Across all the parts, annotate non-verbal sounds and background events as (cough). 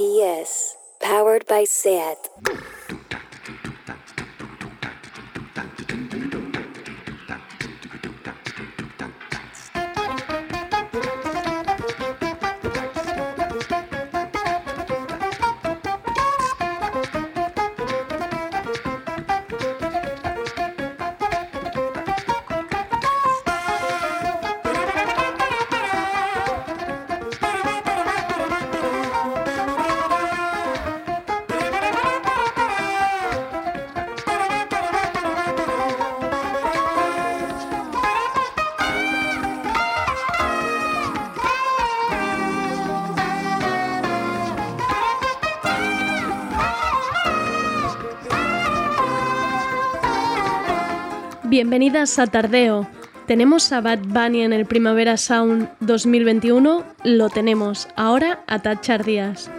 RPS, powered by SAT. Bienvenidas a Tardeo. ¿Tenemos a Bad Bunny en el Primavera Sound 2021? Lo tenemos. Ahora a tachar días.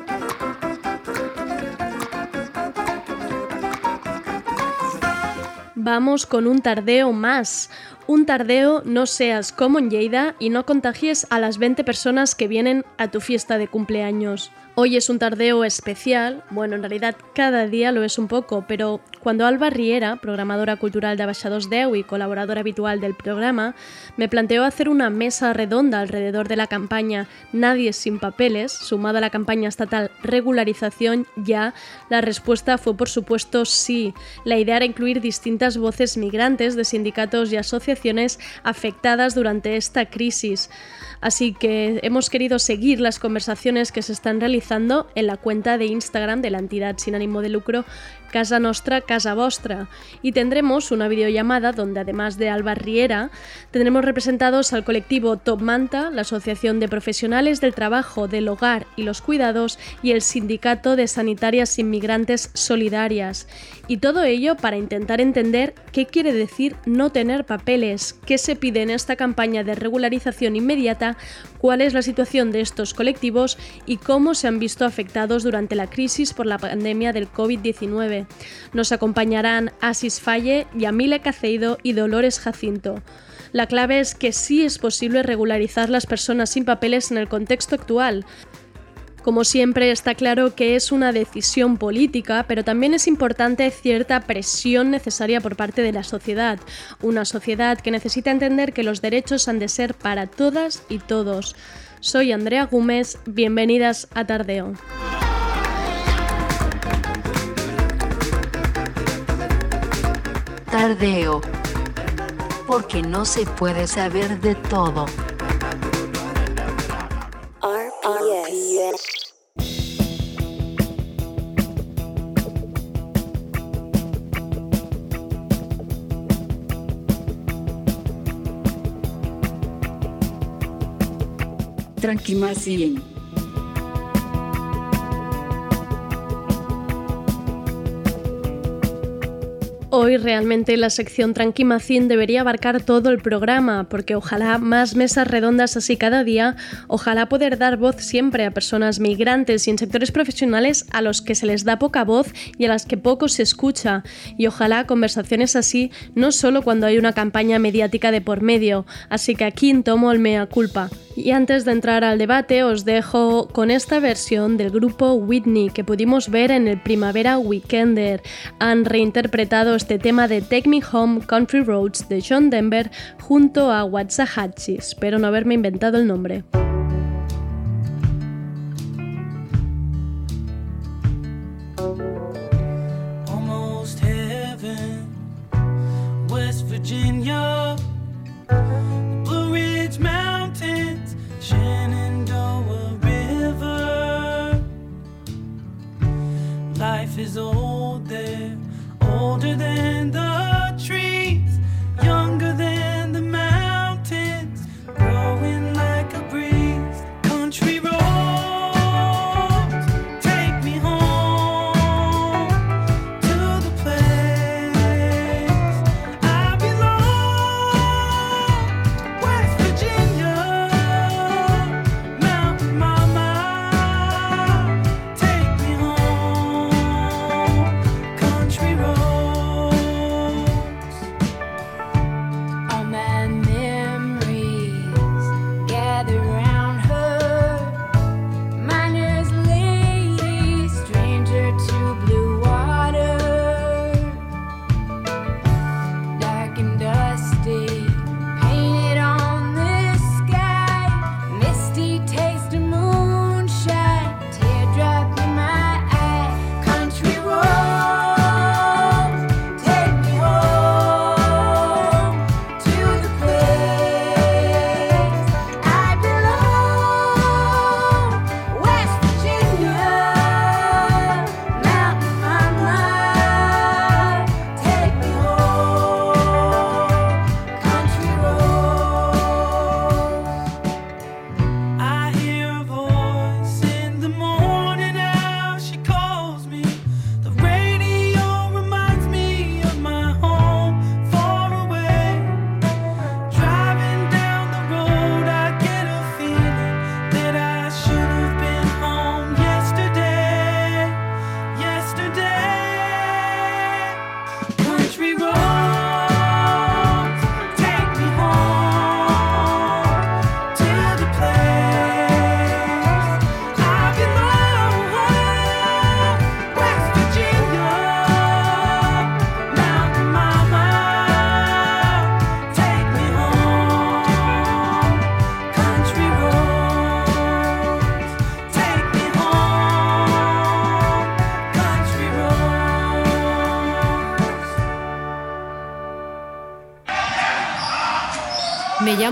Vamos con un tardeo más. Un tardeo no seas como en Lleida y no contagies a las 20 personas que vienen a tu fiesta de cumpleaños. Hoy es un tardeo especial, bueno, en realidad cada día lo es un poco, pero cuando Alba Riera, programadora cultural de Abaixados Deu y colaboradora habitual del programa, me planteó hacer una mesa redonda alrededor de la campaña Nadie sin papeles, sumada a la campaña estatal Regularización ya, la respuesta fue por supuesto sí. La idea era incluir distintas voces migrantes de sindicatos y asociaciones afectadas durante esta crisis. Así que hemos querido seguir las conversaciones que se están realizando en la cuenta de Instagram de la entidad sin ánimo de lucro Casa Nostra, Casa Vostra. Y tendremos una videollamada donde además de Alba Riera, tendremos representados al colectivo Top Manta, la Asociación de Profesionales del Trabajo, del Hogar y los Cuidados y el Sindicato de Sanitarias Inmigrantes Solidarias. Y todo ello para intentar entender qué quiere decir no tener papeles, qué se pide en esta campaña de regularización inmediata, cuál es la situación de estos colectivos y cómo se han visto afectados durante la crisis por la pandemia del COVID-19. Nos acompañarán Asis Falle, Yamile Caceido y Dolores Jacinto. La clave es que sí es posible regularizar las personas sin papeles en el contexto actual. Como siempre, está claro que es una decisión política, pero también es importante cierta presión necesaria por parte de la sociedad. Una sociedad que necesita entender que los derechos han de ser para todas y todos. Soy Andrea Gómez, bienvenidas a Tardeo. Tardeo. Porque no se puede saber de todo. RPS. Hoy realmente la sección Tranquimacín debería abarcar todo el programa, porque ojalá más mesas redondas así cada día, ojalá poder dar voz siempre a personas migrantes y en sectores profesionales a los que se les da poca voz y a las que poco se escucha, y ojalá conversaciones así no solo cuando hay una campaña mediática de por medio, así que aquí tomo el mea culpa. Y antes de entrar al debate os dejo con esta versión del grupo Whitney que pudimos ver en el Primavera Weekender. Han reinterpretado este tema de Take Me Home Country Roads de John Denver junto a Waxahachie. Espero no haberme inventado el nombre. Virginia life is old there, older than the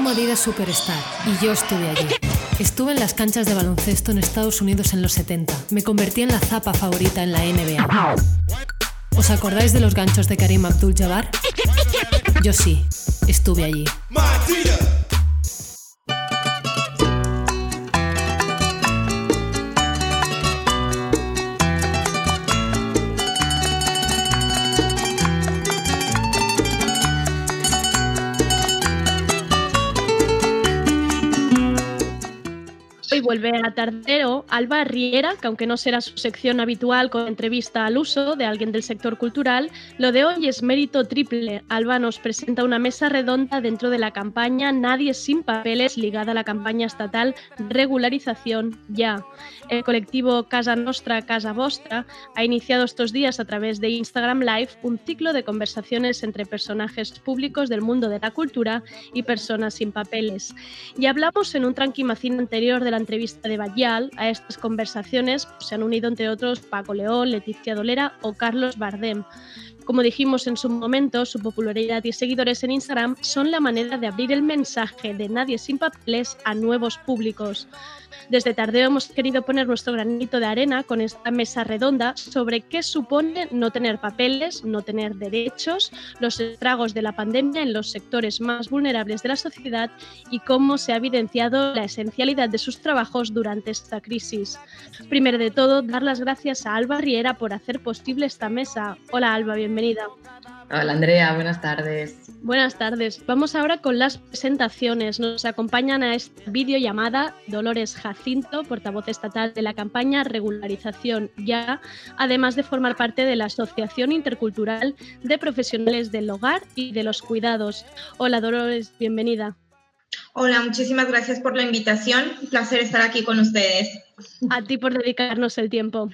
Superstar y yo estuve allí. Estuve en las canchas de baloncesto en Estados Unidos en los 70. Me convertí en la zapa favorita en la NBA. ¿Os acordáis de los ganchos de Karim Abdul-Jabbar? Yo sí, estuve allí. Vuelve a Tardero Alba Riera, que aunque no será su sección habitual con entrevista al uso de alguien del sector cultural, lo de hoy es mérito triple. Alba nos presenta una mesa redonda dentro de la campaña Nadie sin papeles ligada a la campaña estatal Regularización Ya. El colectivo Casa Nostra, Casa Vostra ha iniciado estos días a través de Instagram Live un ciclo de conversaciones entre personajes públicos del mundo de la cultura y personas sin papeles. Y hablamos en un tranquimacín anterior de la entrevista de Bayal, a estas conversaciones se han unido entre otros Paco León, Leticia Dolera o Carlos Bardem. Como dijimos en su momento, su popularidad y seguidores en Instagram son la manera de abrir el mensaje de Nadie sin papeles a nuevos públicos. Desde Tardeo hemos querido poner nuestro granito de arena con esta mesa redonda sobre qué supone no tener papeles, no tener derechos, los estragos de la pandemia en los sectores más vulnerables de la sociedad y cómo se ha evidenciado la esencialidad de sus trabajos durante esta crisis. Primero de todo, dar las gracias a Alba Riera por hacer posible esta mesa. Hola Alba, bienvenida. Hola Andrea, buenas tardes. Buenas tardes. Vamos ahora con las presentaciones. Nos acompañan a esta videollamada Dolores Jacinto, portavoz estatal de la campaña Regularización Ya, además de formar parte de la Asociación Intercultural de Profesionales del Hogar y de los Cuidados. Hola Dolores, bienvenida. Hola, muchísimas gracias por la invitación. Un placer estar aquí con ustedes. A ti por dedicarnos el tiempo.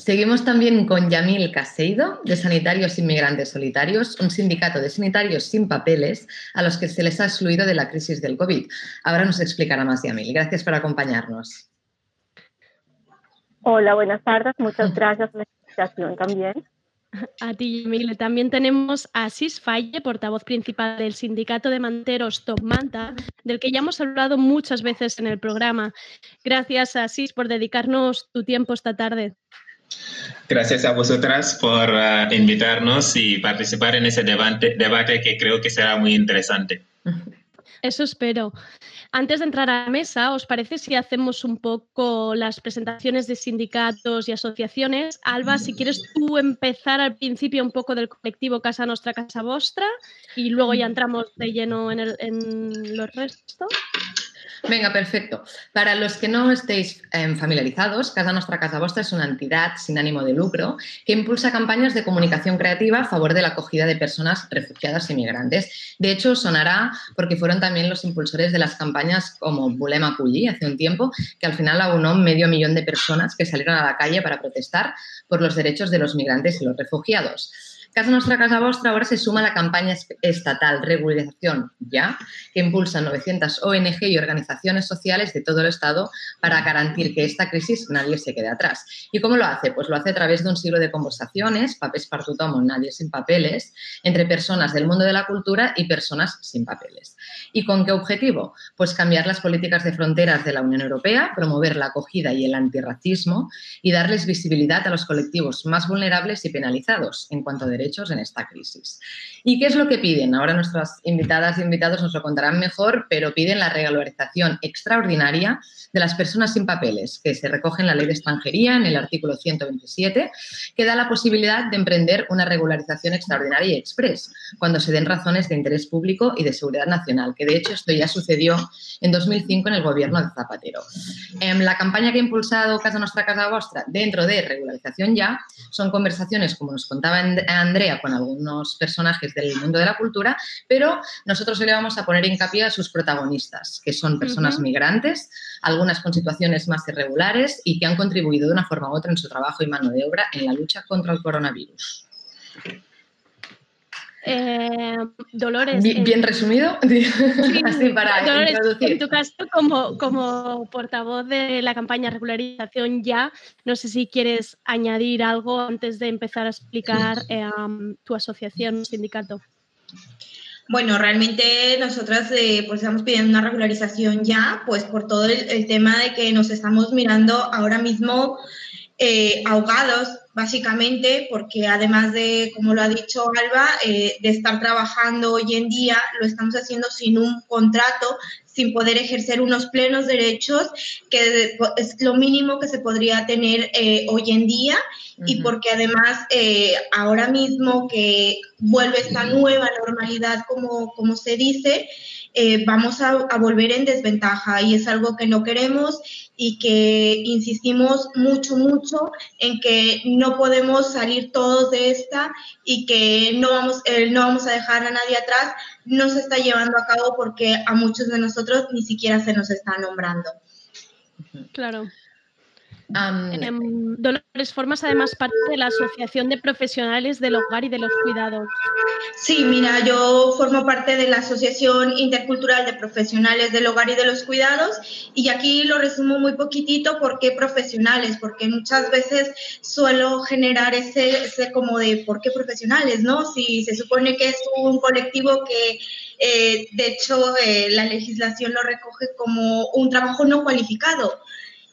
Seguimos también con Yamil Caseido, de Sanitarios Inmigrantes Solitarios, un sindicato de sanitarios sin papeles a los que se les ha excluido de la crisis del COVID. Ahora nos explicará más Yamil. Gracias por acompañarnos. Hola, buenas tardes. Muchas gracias por la invitación también. A ti, Yamil. También tenemos a Sis Falle, portavoz principal del sindicato de manteros Top Manta, del que ya hemos hablado muchas veces en el programa. Gracias, Sis, por dedicarnos tu tiempo esta tarde. Gracias a vosotras por uh, invitarnos y participar en ese debate, debate que creo que será muy interesante. Eso espero. Antes de entrar a la mesa, ¿os parece si hacemos un poco las presentaciones de sindicatos y asociaciones? Alba, si quieres tú empezar al principio un poco del colectivo Casa Nostra, Casa Vostra y luego ya entramos de lleno en, el, en los restos. Venga, perfecto. Para los que no estéis em, familiarizados, Casa Nostra Casa Vostra es una entidad sin ánimo de lucro que impulsa campañas de comunicación creativa a favor de la acogida de personas refugiadas y migrantes. De hecho, sonará porque fueron también los impulsores de las campañas como Bulema Culli hace un tiempo, que al final aunó medio millón de personas que salieron a la calle para protestar por los derechos de los migrantes y los refugiados. Casa Nostra, Casa Vostra ahora se suma a la campaña estatal Regularización Ya, que impulsa 900 ONG y organizaciones sociales de todo el Estado para garantir que esta crisis nadie se quede atrás. ¿Y cómo lo hace? Pues lo hace a través de un siglo de conversaciones, papés partutomo, nadie sin papeles, entre personas del mundo de la cultura y personas sin papeles. ¿Y con qué objetivo? Pues cambiar las políticas de fronteras de la Unión Europea, promover la acogida y el antirracismo y darles visibilidad a los colectivos más vulnerables y penalizados en cuanto a derechos en esta crisis. ¿Y qué es lo que piden? Ahora nuestras invitadas y invitados nos lo contarán mejor, pero piden la regularización extraordinaria de las personas sin papeles, que se recoge en la Ley de Extranjería, en el artículo 127, que da la posibilidad de emprender una regularización extraordinaria y express, cuando se den razones de interés público y de seguridad nacional, que de hecho esto ya sucedió en 2005 en el gobierno de Zapatero. En em, la campaña que ha impulsado Casa Nostra, Casa Vostra dentro de regularización ya son conversaciones, como nos contaba Andrea, con algunos personajes del mundo de la cultura, pero nosotros le vamos a poner hincapié a sus protagonistas, que son personas migrantes, algunas con situaciones más irregulares y que han contribuido de una forma u otra en su trabajo y mano de obra en la lucha contra el coronavirus. Eh, Dolores. Bien, resumido, (laughs) Así para Dolores, en tu caso, como, como portavoz de la campaña regularización ya, no sé si quieres añadir algo antes de empezar a explicar eh, tu asociación, sindicato. Bueno, realmente nosotras eh, pues estamos pidiendo una regularización ya, pues por todo el, tema de que nos estamos mirando ahora mismo eh, ahogados, básicamente, porque además de, como lo ha dicho Alba, eh, de estar trabajando hoy en día, lo estamos haciendo sin un contrato, sin poder ejercer unos plenos derechos, que es lo mínimo que se podría tener eh, hoy en día, y porque además eh, ahora mismo que vuelve esta nueva normalidad, como, como se dice, eh, vamos a, a, volver en desventaja y es algo que no queremos y que insistimos mucho, mucho en que no podemos salir todos de esta y que no vamos, no vamos a dejar a nadie atrás no se está llevando a cabo porque a muchos de nosotros ni siquiera se nos está nombrando. Claro. Em, Dolores, formas además parte de la Asociación de Profesionales del Hogar y de los Cuidados. Sí, mira, yo formo parte de la Asociación Intercultural de Profesionales del Hogar y de los Cuidados y aquí lo resumo muy poquitito por qué profesionales, porque muchas veces suelo generar ese, ese como de por qué profesionales, ¿no? Si se supone que es un colectivo que eh, de hecho eh, la legislación lo recoge como un trabajo no cualificado.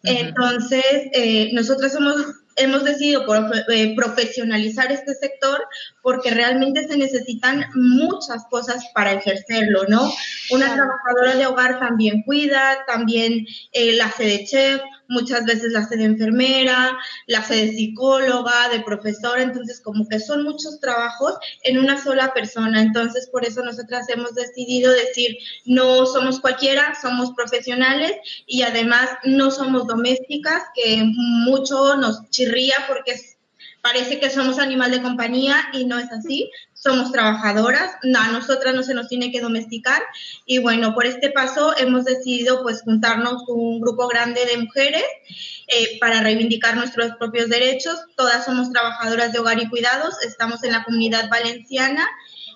Entonces, eh, nosotros hemos, hemos decidido eh, profesionalizar este sector porque realmente se necesitan muchas cosas para ejercerlo, ¿no? Una trabajadora de hogar también cuida, también eh, la hace de chef, muchas veces la hace de enfermera, la hace de psicóloga, de profesora, entonces como que son muchos trabajos en una sola persona, entonces por eso nosotras hemos decidido decir, no somos cualquiera, somos profesionales y además no somos domésticas, que mucho nos chirría porque parece que somos animal de compañía y no es así somos trabajadoras, a nosotras no se nos tiene que domesticar y bueno, por este paso hemos decidido pues juntarnos un grupo grande de mujeres eh, para reivindicar nuestros propios derechos. Todas somos trabajadoras de hogar y cuidados, estamos en la comunidad valenciana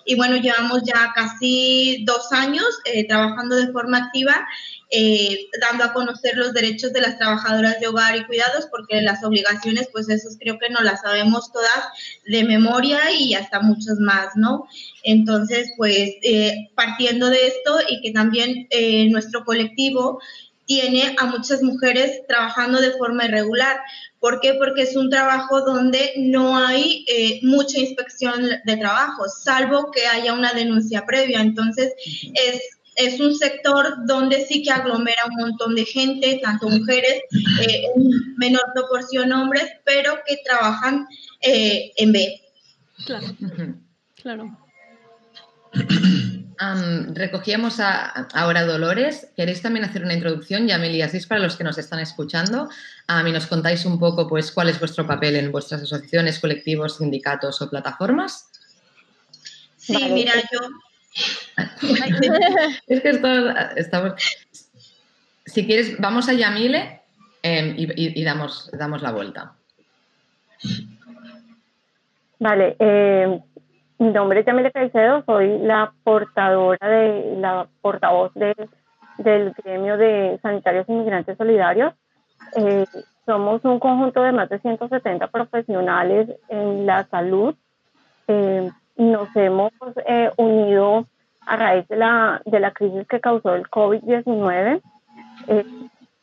y bueno, llevamos ya casi dos años eh, trabajando de forma activa eh, dando a conocer los derechos de las trabajadoras de hogar y cuidados, porque las obligaciones, pues esos creo que no las sabemos todas de memoria y hasta muchos más, ¿no? Entonces, pues eh, partiendo de esto y que también nuestro colectivo tiene a muchas mujeres trabajando de forma irregular. ¿Por qué? Porque es un trabajo donde no hay mucha inspección de trabajo, salvo que haya una denuncia previa. Entonces, es es un sector donde sí que aglomera un montón de gente, tanto mujeres, eh, en menor proporción hombres, pero que trabajan eh, en B. Claro, claro. Recogíamos ahora Dolores. ¿Queréis también hacer una introducción, Yamil y Asís, para los que nos están escuchando? A mí nos contáis un poco pues, cuál es vuestro papel en vuestras asociaciones, colectivos, sindicatos o plataformas. Sí, mira, yo (laughs) es que estamos... Si quieres, vamos a Yamile em, y, damos, damos la vuelta. Vale, eh, mi nombre es Yamile Caicedo, soy la portadora de la portavoz de, del gremio de sanitarios inmigrantes solidarios. Eh, somos un conjunto de más de 170 profesionales en la salud. Eh, nos hemos eh, unido a raíz de la, de la crisis que causó el COVID-19, eh,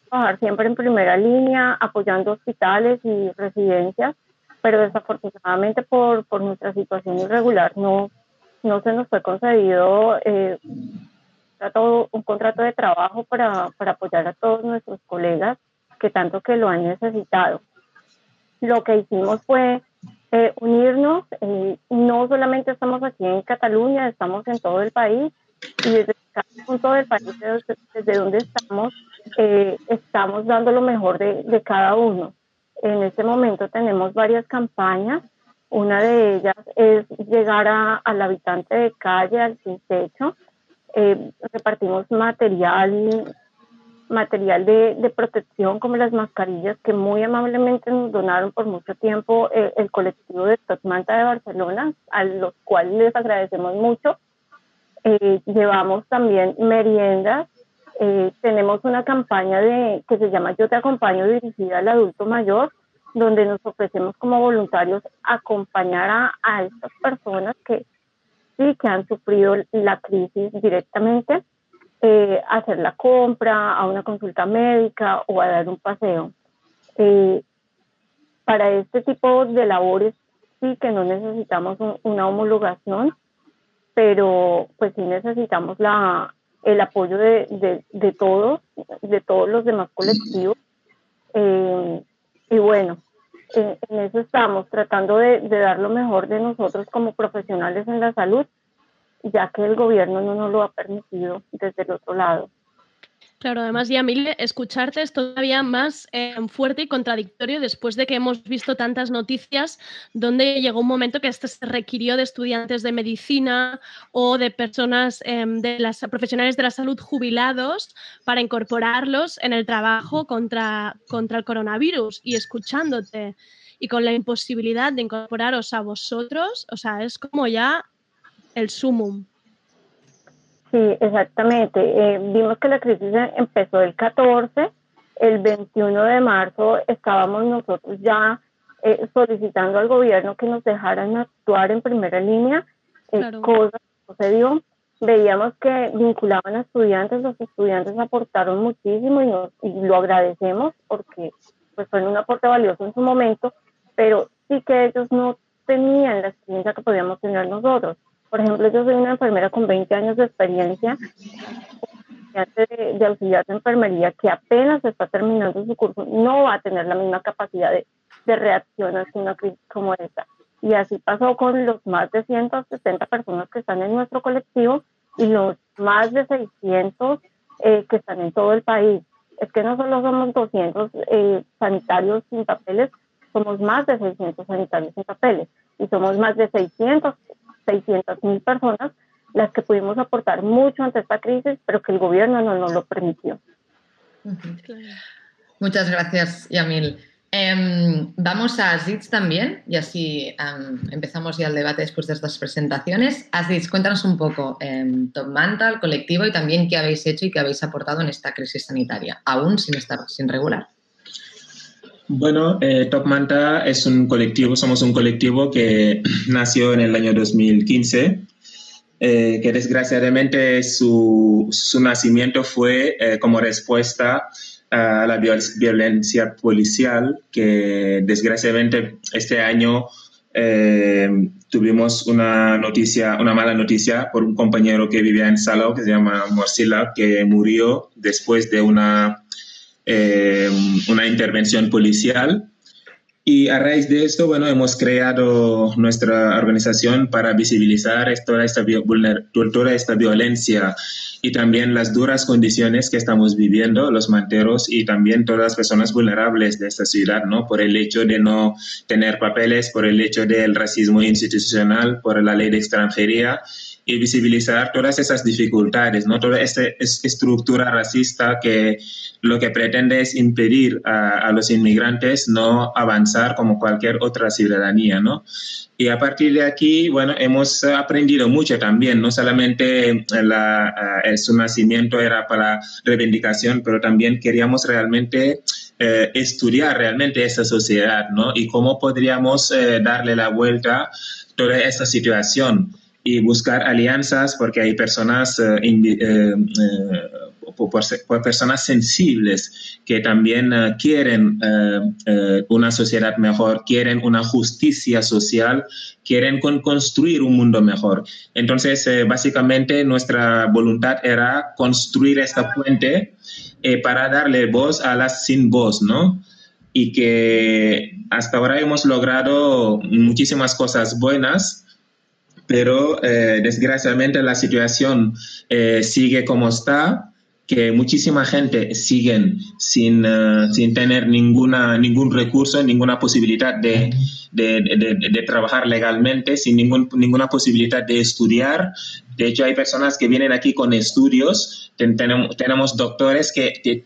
trabajar siempre en primera línea, apoyando hospitales y residencias, pero desafortunadamente por, por nuestra situación irregular no, no se nos fue concedido eh, un contrato de trabajo para, para apoyar a todos nuestros colegas que tanto que lo han necesitado. Lo que hicimos fue eh, unirnos. Eh, no solamente estamos aquí en Cataluña, estamos en todo el país y desde cada punto del país, desde, donde estamos, eh, estamos dando lo mejor de, de, cada uno. En este momento tenemos varias campañas. Una de ellas es llegar al habitante de calle, al sin techo. repartimos material material de, de, protección como las mascarillas que muy amablemente nos donaron por mucho tiempo eh, el colectivo de Totmanta de Barcelona, a los cuales les agradecemos mucho. Eh, llevamos también meriendas. Eh, tenemos una campaña de, que se llama Yo te acompaño dirigida al adulto mayor, donde nos ofrecemos como voluntarios acompañar a, estas personas que sí que han sufrido la crisis directamente, eh, hacer la compra, a una consulta médica o a dar un paseo. Eh, para este tipo de labores sí que no necesitamos una homologación, pero pues sí necesitamos la, el apoyo de, de, todos, de todos los demás colectivos. Eh, y bueno, en, eso estamos, tratando de, de, dar lo mejor de nosotros como profesionales en la salud, ya que el gobierno no nos lo ha permitido desde el otro lado. Claro, además, Yamil, escucharte es todavía más eh, fuerte y contradictorio después de que hemos visto tantas noticias donde llegó un momento que esto se requirió de estudiantes de medicina o de personas em, de las profesionales de la salud jubilados para incorporarlos en el trabajo contra, contra el coronavirus y escuchándote y con la imposibilidad de incorporaros a vosotros, o sea, es como ya el sumum. Sí, exactamente. Eh, vimos que la crisis empezó el 14, el 21 de marzo estábamos nosotros ya eh, solicitando al gobierno que nos dejaran actuar en primera línea, eh, cosa que sucedió. Veíamos que vinculaban a estudiantes, los estudiantes aportaron muchísimo y, nos, y lo agradecemos porque pues fue un aporte valioso en su momento, pero sí que ellos no tenían la experiencia que podíamos tener nosotros. Por ejemplo, yo soy una enfermera con 20 años de experiencia, de, de auxiliar de enfermería que apenas está terminando su curso, no va a tener la misma capacidad de, de reacción a una crisis como esta. Y así pasó con los más de 160 personas que están en nuestro colectivo y los más de 600 eh, que están en todo el país. Es que no solo somos 200 eh, sanitarios sin papeles, somos más de 600 sanitarios sin papeles y somos más de 600 600 mil personas las que pudimos aportar mucho ante esta crisis, pero que el gobierno no nos lo permitió. Muchas gracias, Yamil. Em, vamos a Aziz también y así em, empezamos ya el debate después de estas presentaciones. Aziz, cuéntanos un poco um, Top Manta, el colectivo y también qué habéis hecho y qué habéis aportado en esta crisis sanitaria, aún sin estar sin regular. Bueno, eh, Top Manta es un colectivo, somos un colectivo que (clears throat) nació en el año 2015, eh, que desgraciadamente su, su nacimiento fue eh, como respuesta a la violencia policial, que desgraciadamente este año tuvimos una noticia, una mala noticia por un compañero que vivía en Salao, que se llama Morsila, que murió después de una eh, una intervención policial. Y a raíz de esto, bueno, hemos creado nuestra organización para visibilizar toda esta, toda esta violencia y también las duras condiciones que estamos viviendo los manteros y también todas las personas vulnerables de esta ciudad, ¿no? Por el hecho de no tener papeles, por el hecho del racismo institucional, por la ley de extranjería y visibilizar todas esas dificultades, ¿no? Toda esta estructura racista que lo que pretende es impedir a, los inmigrantes no avanzar como cualquier otra ciudadanía, ¿no? Y a partir de aquí, bueno, hemos aprendido mucho también, no solamente la, eh, su nacimiento era para reivindicación, pero también queríamos realmente eh, estudiar realmente esta sociedad, ¿no? Y cómo podríamos eh, darle la vuelta a toda esta situación y buscar alianzas porque hay personas, eh, eh, por, personas sensibles que también quieren una sociedad mejor, quieren una justicia social, quieren construir un mundo mejor. Entonces, básicamente nuestra voluntad era construir esta puente para darle voz a las sin voz, ¿no? Y que hasta ahora hemos logrado muchísimas cosas buenas, pero eh, desgraciadamente la situación eh, sigue como está, que muchísima gente sigue sin, eh, sin tener ninguna, ningún recurso, ninguna posibilidad de, de, de, trabajar legalmente, sin ningún, ninguna posibilidad de estudiar. De hecho, hay personas que vienen aquí con estudios. tenemos, tenemos, doctores que,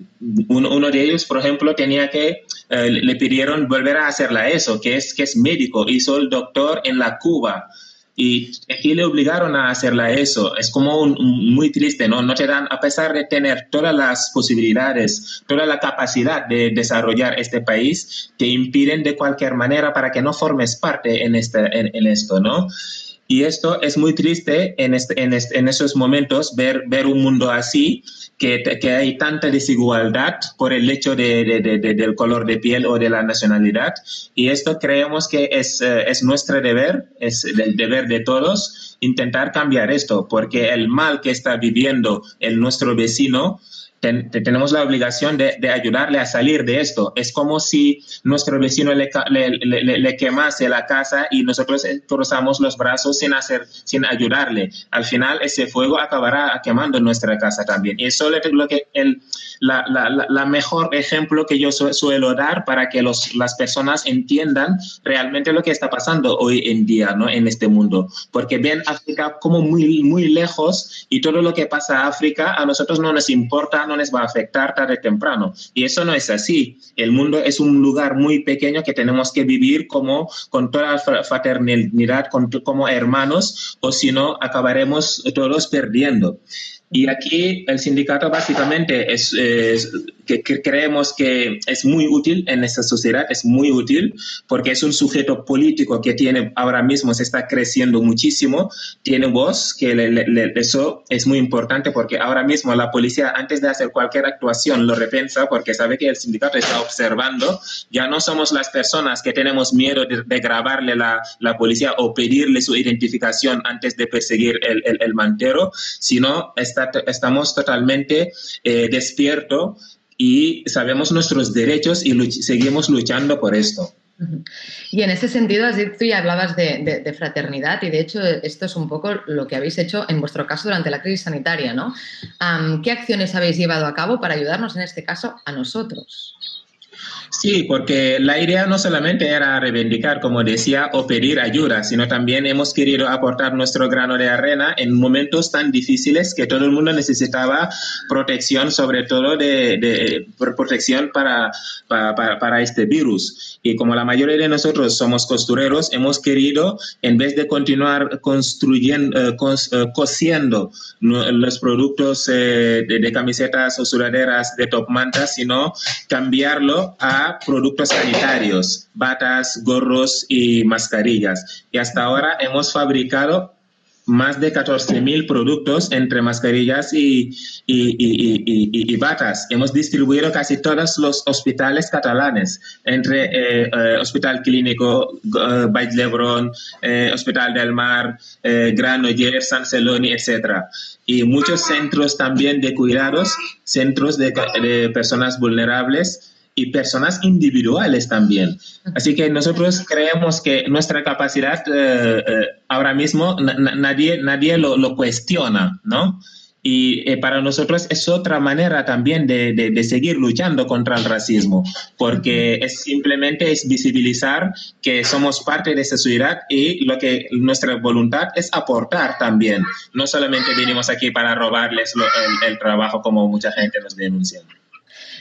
uno, de ellos, por ejemplo, tenía que, le pidieron volver a hacerla eso, que es, que es médico, hizo el doctor en la Cuba y aquí le obligaron a hacerla eso. Es como muy triste, ¿no? No te dan, a pesar de tener todas las posibilidades, toda la capacidad de desarrollar este país, te impiden de cualquier manera para que no formes parte en, este, en, esto, ¿no? Y esto es muy triste en, este, en, este, en esos momentos, ver, ver un mundo así, que, que, hay tanta desigualdad por el hecho de, de, de, del color de piel o de la nacionalidad. Y esto creemos que es, eh, es nuestro deber, es el deber de todos intentar cambiar esto, porque el mal que está viviendo el nuestro vecino tenemos la obligación de, de, ayudarle a salir de esto. Es como si nuestro vecino le, le, le, quemase la casa y nosotros cruzamos los brazos sin, hacer, sin ayudarle. Al final ese fuego acabará quemando nuestra casa también. Y eso es lo que el, la, la, la, mejor ejemplo que yo suelo dar para que los, las personas entiendan realmente lo que está pasando hoy en día ¿no? en este mundo. Porque ven África como muy, muy lejos y todo lo que pasa en África a nosotros no nos importa, va a afectar tarde o temprano. Y eso no es así. El mundo es un lugar muy pequeño que tenemos que vivir como con toda fraternidad, como hermanos, o si no, acabaremos todos perdiendo. Y aquí el sindicato básicamente es, que, creemos que es muy útil en esta sociedad, es muy útil porque es un sujeto político que tiene ahora mismo, se está creciendo muchísimo, tiene voz, que eso es muy importante porque ahora mismo la policía antes de hacer cualquier actuación lo repensa porque sabe que el sindicato está observando, ya no somos las personas que tenemos miedo de, grabarle la, la, policía o pedirle su identificación antes de perseguir el, el, el mantero, sino está estamos totalmente eh, despiertos y sabemos nuestros derechos y seguimos luchando por esto. Y en ese sentido, tú ya hablabas de, fraternidad y de hecho esto es un poco lo que habéis hecho en vuestro caso durante la crisis sanitaria, ¿no? ¿Qué acciones habéis llevado a cabo para ayudarnos en este caso a nosotros? Sí, porque la idea no solamente era reivindicar, como decía, o pedir ayuda, sino también hemos querido aportar nuestro grano de arena en momentos tan difíciles que todo el mundo necesitaba protección, sobre todo de, protección para, para, este virus. Y como la mayoría de nosotros somos costureros, hemos querido, en vez de continuar construyendo, eh, eh, cosiendo los productos eh, de, camisetas o sudaderas de top mantas, sino cambiarlo a productos sanitarios, batas, gorros y mascarillas. Y hasta ahora hemos fabricado más de 14 mil productos entre mascarillas y, y, y, batas. Hemos distribuido casi todos los hospitales catalanes, entre eh, eh, Hospital Clínico uh, Lebron, Hospital del Mar, Granoller, San Celoni, etc. Y muchos centros también de cuidados, centros de, de personas vulnerables y personas individuales también. Así que nosotros creemos que nuestra capacidad eh, eh, ahora mismo nadie, nadie lo, lo, cuestiona, ¿no? Y eh, para nosotros es otra manera también de, de, seguir luchando contra el racismo, porque es simplemente es visibilizar que somos parte de esa sociedad y lo que nuestra voluntad es aportar también. No solamente venimos aquí para robarles el, el trabajo como mucha gente nos denuncia.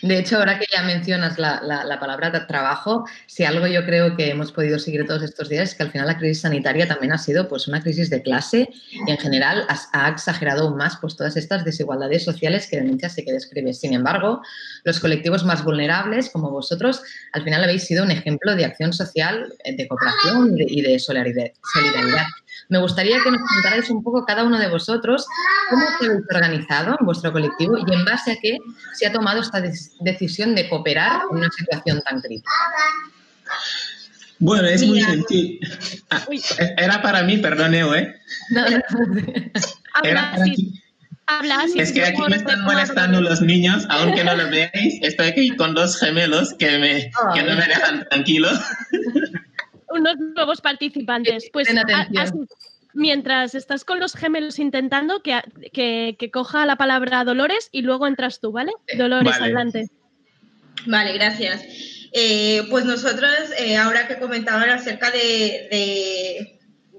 De hecho, ahora que ya mencionas la, la, palabra trabajo, si algo yo creo que hemos podido seguir todos estos días es que al final la crisis sanitaria también ha sido pues, una crisis de clase y en general ha, exagerado aún más pues, todas estas desigualdades sociales que denuncias y que describes. Sin embargo, los colectivos más vulnerables, como vosotros, al final habéis sido un ejemplo de acción social, de cooperación y de, solidaridad. Me gustaría que nos contarais un poco cada uno de vosotros cómo se habéis organizado en vuestro colectivo y en base a qué se ha tomado esta decisión de cooperar en una situación tan crítica. Bueno, es muy gentil. Ah, era para mí, perdoneo, ¿eh? No, no, Era para Habla, es que aquí me están molestando los niños, aunque no lo veáis. Estoy aquí con dos gemelos que, me, que no me dejan tranquilo. (laughs) Unos nuevos participantes. Pues mientras estás con los gemelos intentando que, que, coja la palabra Dolores y luego entras tú, ¿vale? Dolores, adelante. Vale, gracias. Eh, pues nosotros, eh, ahora que comentaban acerca de,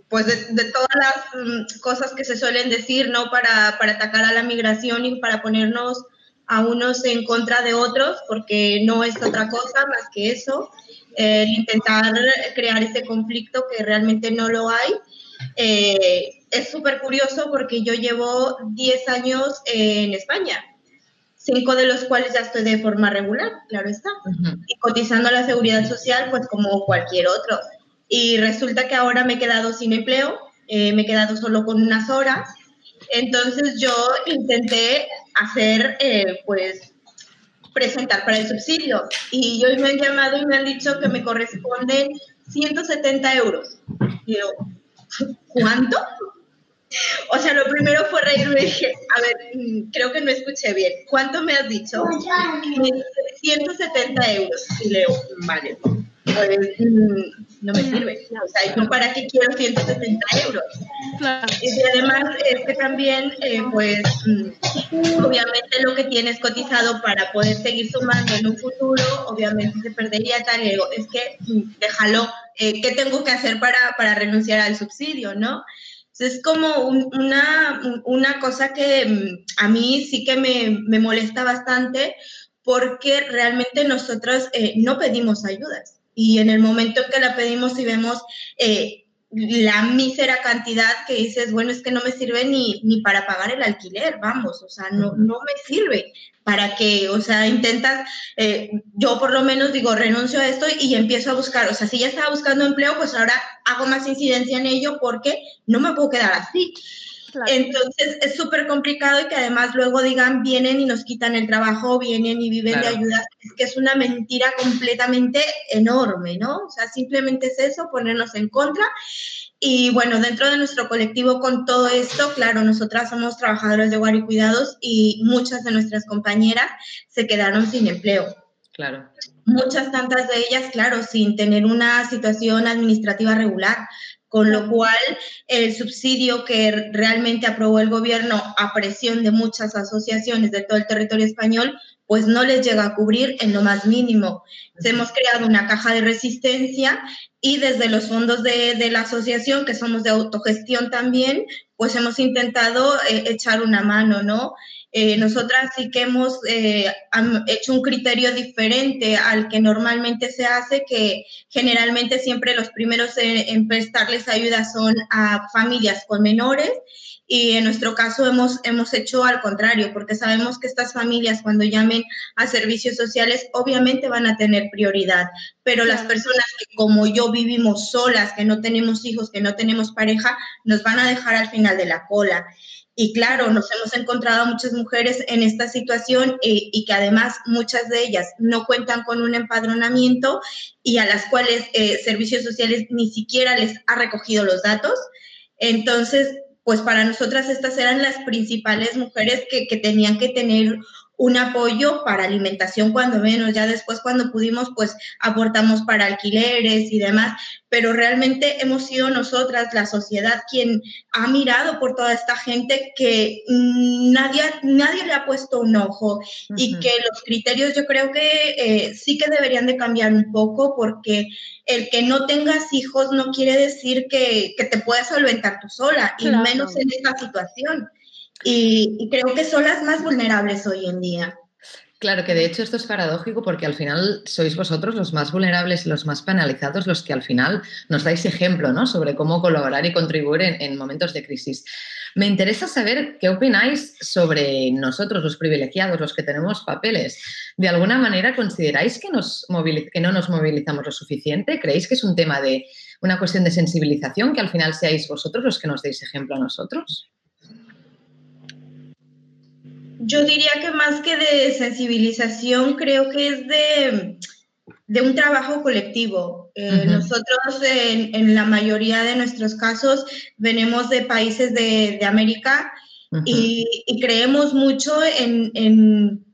pues de, todas las mm, cosas que se suelen decir, ¿no? Para, para, atacar a la migración y para ponernos a unos en contra de otros, porque no es otra cosa más que eso, el intentar crear ese conflicto que realmente no lo hay. Eh, es súper curioso porque yo llevo 10 años en España, cinco de los cuales ya estoy de forma regular, claro está, y cotizando a la seguridad social pues como cualquier otro. Y resulta que ahora me he quedado sin empleo, me he quedado solo con unas horas. Entonces yo intenté hacer, pues, presentar para el subsidio. Y hoy me han llamado y me han dicho que me corresponden 170 euros. Y yo, ¿cuánto? O sea, lo primero fue reírme y dije, a ver, mm, creo que no escuché bien. ¿Cuánto me has dicho? 170 euros. Y leo, vale, pues mm, no me sirve. O sea, ¿yo para qué quiero 170 euros? Y además, este también, eh, pues, mm, obviamente lo que tienes cotizado para poder seguir sumando en un futuro, obviamente se perdería tal. Y digo, es que déjalo, eh, ¿qué tengo que hacer para, para renunciar al subsidio, no? es como una, una, cosa que mm, a mí sí que me, me molesta bastante porque realmente nosotros eh, no pedimos ayudas. Y en el momento en que la pedimos y vemos eh, la mísera cantidad que dices, bueno, es que no me sirve ni, ni para pagar el alquiler, vamos, o sea, no, no me sirve para que, o sea, intentas, eh, yo por lo menos digo, renuncio a esto y empiezo a buscar, o sea, si ya estaba buscando empleo, pues ahora hago más incidencia en ello porque no me puedo quedar así. Entonces es súper complicado y que además luego digan, vienen y nos quitan el trabajo, vienen y viven de ayudas. Es que es una mentira completamente enorme, ¿no? O sea, simplemente es eso, ponernos en contra. Y bueno, dentro de nuestro colectivo con todo esto, claro, nosotras somos trabajadoras de hogar y cuidados y muchas de nuestras compañeras se quedaron sin empleo. Claro. Muchas tantas de ellas, claro, sin tener una situación administrativa regular, con lo cual el subsidio que realmente aprobó el gobierno a presión de muchas asociaciones de todo el territorio español, pues no les llega a cubrir en lo más mínimo. Hemos creado una caja de resistencia y desde los fondos de, la asociación, que somos de autogestión también, pues hemos intentado eh, echar una mano, ¿no? Eh, nosotras sí que hemos eh, hecho un criterio diferente al que normalmente se hace, que generalmente siempre los primeros en prestarles ayuda son a familias con menores y en nuestro caso hemos, hemos hecho al contrario, porque sabemos que estas familias cuando llamen a servicios sociales obviamente van a tener prioridad, pero las personas que como yo vivimos solas, que no tenemos hijos, que no tenemos pareja, nos van a dejar al final de la cola. Y claro, nos hemos encontrado muchas mujeres en esta situación eh, y que además muchas de ellas no cuentan con un empadronamiento y a las cuales eh, servicios sociales ni siquiera les ha recogido los datos. Entonces, pues para nosotras estas eran las principales mujeres que, que tenían que tener un apoyo para alimentación cuando menos, ya después cuando pudimos pues aportamos para alquileres y demás, pero realmente hemos sido nosotras, la sociedad, quien ha mirado por toda esta gente que nadie, nadie le ha puesto un ojo y que los criterios yo creo que eh, sí que deberían de cambiar un poco porque el que no tengas hijos no quiere decir que, que te puedas solventar tú sola y menos en esta situación. Y, creo que son las más vulnerables hoy en día. Claro, que de hecho esto es paradójico porque al final sois vosotros los más vulnerables y los más penalizados los que al final nos dais ejemplo ¿no? sobre cómo colaborar y contribuir en, momentos de crisis. Me interesa saber qué opináis sobre nosotros, los privilegiados, los que tenemos papeles. ¿De alguna manera consideráis que, que no nos movilizamos lo suficiente? ¿Creéis que es un tema de una cuestión de sensibilización que al final seáis vosotros los que nos deis ejemplo a nosotros? Yo diría que más que de sensibilización, creo que es de, de un trabajo colectivo. Eh, nosotros en, la mayoría de nuestros casos venimos de países de, de América y, creemos mucho en, en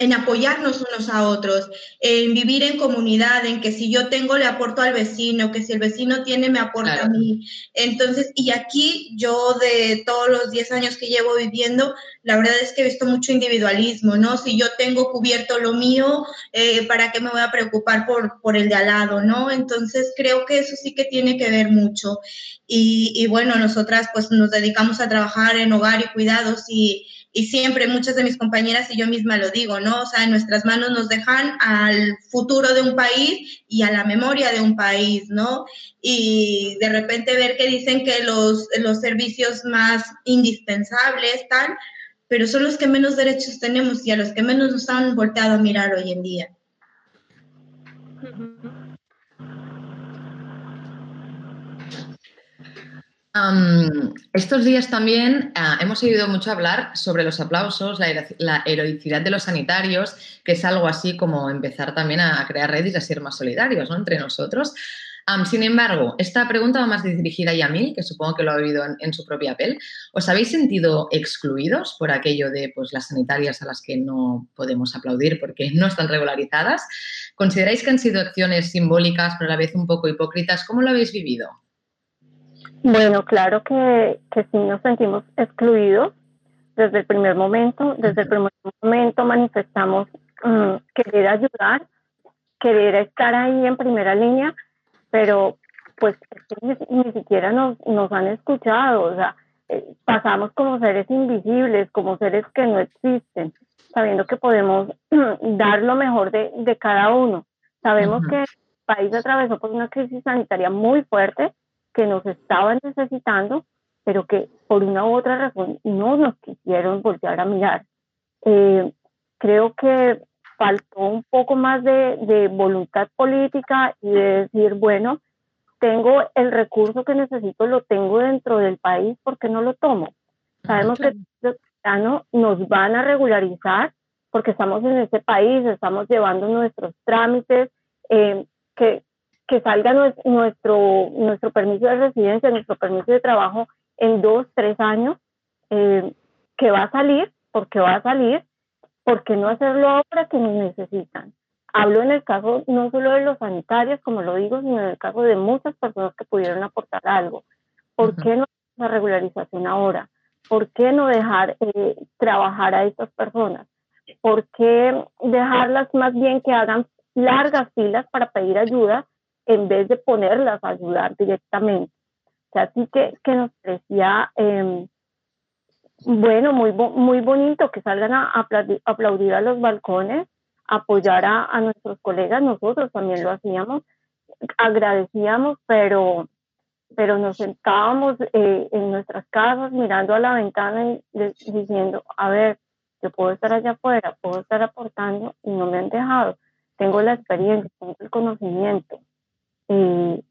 en apoyarnos unos a otros, en vivir en comunidad, en que si yo tengo le aporto al vecino, que si el vecino tiene me aporta a mí. Entonces, y aquí yo de todos los 10 años que llevo viviendo, la verdad es que he visto mucho individualismo, ¿no? Si yo tengo cubierto lo mío, eh, ¿para qué me voy a preocupar por, por el de al lado, ¿no? Entonces, creo que eso sí que tiene que ver mucho. Y, y bueno, nosotras pues nos dedicamos a trabajar en hogar y cuidados y y siempre muchas de mis compañeras y yo misma lo digo, ¿no? O sea, en nuestras manos nos dejan al futuro de un país y a la memoria de un país, ¿no? Y de repente ver que dicen que los, los servicios más indispensables, tal, pero son los que menos derechos tenemos y a los que menos nos han volteado a mirar hoy en día. Estos días también ah, hemos oído mucho hablar sobre los aplausos, la, heroicidad de los sanitarios, que es algo así como empezar también a, crear redes y a ser más solidarios entre nosotros. sin embargo, esta pregunta va más dirigida a mí, que supongo que lo ha oído en, su propia piel. ¿Os habéis sentido excluidos por aquello de pues, las sanitarias a las que no podemos aplaudir porque no están regularizadas? ¿Consideráis que han sido acciones simbólicas, pero a la vez un poco hipócritas? ¿Cómo lo habéis vivido? Bueno, claro que, que sí nos sentimos excluidos desde el primer momento. Desde el primer momento manifestamos mm, querer ayudar, querer estar ahí en primera línea, pero pues ni, siquiera nos, nos han escuchado. O sea, eh, pasamos como seres invisibles, como seres que no existen, sabiendo que podemos dar lo mejor de, de cada uno. Sabemos que el país atravesó por una crisis sanitaria muy fuerte que nos estaban necesitando, pero que por una u otra razón no nos quisieron voltear a mirar. Eh, creo que faltó un poco más de, de, voluntad política y de decir, bueno, tengo el recurso que necesito, lo tengo dentro del país, porque no lo tomo? Sabemos que nos van a regularizar porque estamos en ese país, estamos llevando nuestros trámites, eh, que que salga nuestro, nuestro permiso de residencia, nuestro permiso de trabajo en dos, tres años, eh, que va a salir, porque va a salir, porque no hacerlo ahora que nos necesitan. Hablo en el caso no solo de los sanitarios, como lo digo, sino en el caso de muchas personas que pudieron aportar algo. ¿Por qué no la regularización ahora? ¿Por qué no dejar eh, trabajar a estas personas? ¿Por qué dejarlas más bien que hagan largas filas para pedir ayuda en vez de ponerlas a ayudar directamente. O sea, así que, que nos parecía, em, bueno, muy, muy bonito que salgan a aplaudir, a los balcones, apoyar a, nuestros colegas, nosotros también lo hacíamos, agradecíamos, pero, pero nos sentábamos eh, en nuestras casas mirando a la ventana y diciendo, a ver, yo puedo estar allá afuera, puedo estar aportando y no me han dejado. Tengo la experiencia, tengo el conocimiento y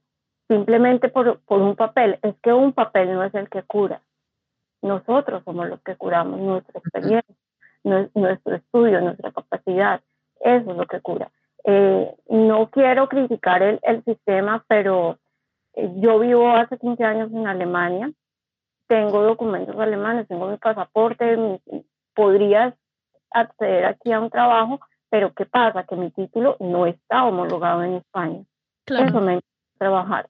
simplemente por, por un papel. Es que un papel no es el que cura. Nosotros somos los que curamos nuestra experiencia, nuestro estudio, nuestra capacidad. Eso es lo que cura. Eh, no quiero criticar el, el sistema, pero eh, yo vivo hace 15 años en Alemania, tengo documentos alemanes, tengo mi pasaporte, podría acceder aquí a un trabajo, pero ¿qué pasa? Que mi título no está homologado en España. Eso me trabajar.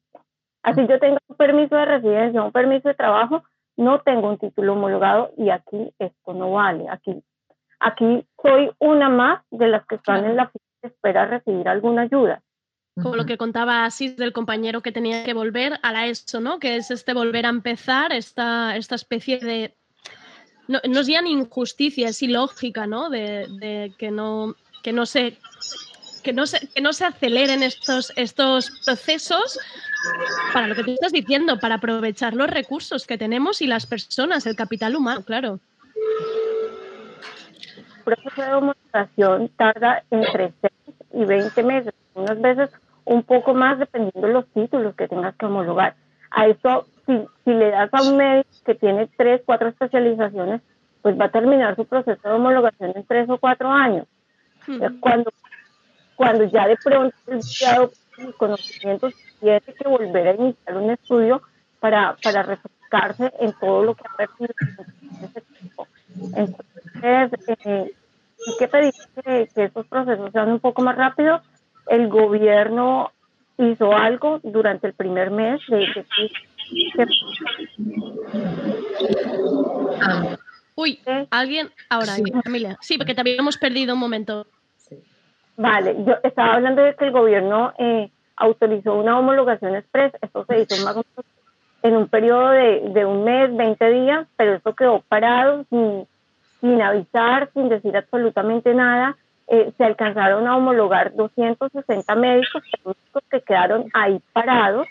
Así yo tengo un permiso de residencia, un permiso de trabajo, no tengo un título homologado y aquí esto no vale. Aquí, aquí soy una más de las que están en la fila de espera recibir alguna ayuda. Como lo que contaba Asís del compañero que tenía que volver a la ESO, ¿no? Que es este volver a empezar, esta, esta especie de. No, no es ya ni injusticia, es ilógica, ¿no? De, de que no que no se que no se, que no se aceleren estos, estos procesos para lo que tú estás diciendo, para aprovechar los recursos que tenemos y las personas, el capital humano, claro. El proceso de homologación tarda entre 6 y 20 meses, unas veces un poco más dependiendo de los títulos que tengas que homologar. A eso, si, si le das a un médico que tiene 3, 4 especializaciones, pues va a terminar su proceso de homologación en 3 o 4 años. Cuando cuando ya de pronto el sus conocimientos tiene que volver a iniciar un estudio para, para refrescarse en todo lo que ha perdido en ese tiempo. Entonces, eh, sí que pedir que, que estos procesos sean un poco más rápidos. El gobierno hizo algo durante el primer mes de que, Uy, alguien ahora, sí. familia. Sí, porque te habíamos perdido un momento. Vale, yo estaba hablando de que el gobierno eh, autorizó una homologación express, esto se hizo más o menos en un periodo de, un mes, 20 días, pero esto quedó parado sin, avisar, sin decir absolutamente nada. Eh, se alcanzaron a homologar 260 médicos, que quedaron ahí parados,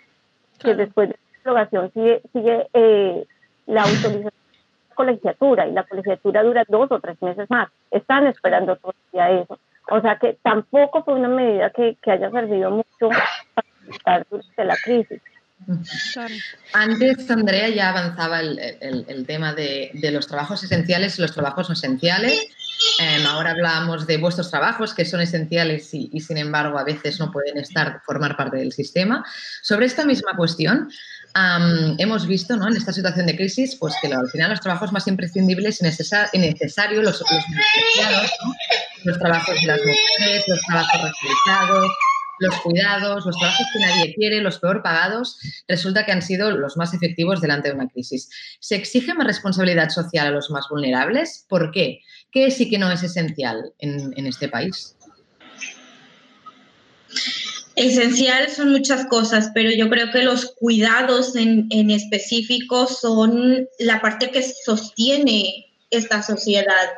que después de la homologación sigue, sigue eh, la autorización de la colegiatura y la colegiatura dura dos o tres meses más. Están esperando todavía eso. O sea que tampoco fue una medida que, haya servido mucho para estar durante la crisis. Antes Andrea ya avanzaba el, tema de, los trabajos esenciales y los trabajos no esenciales. Em, ahora hablamos de vuestros trabajos que son esenciales y, sin embargo a veces no pueden estar, formar parte del sistema. Sobre esta misma cuestión, hemos visto ¿no? en esta situación de crisis pues que al final los trabajos más imprescindibles y necesarios, los, los, los trabajos de las mujeres, los trabajos racializados, los cuidados, los trabajos que nadie quiere, los peor pagados, resulta que han sido los más efectivos delante de una crisis. ¿Se exige más responsabilidad social a los más vulnerables? ¿Por qué? ¿Qué sí que no es esencial en, este país? Esencial son muchas cosas, pero yo creo que los cuidados en, en específico son la parte que sostiene esta sociedad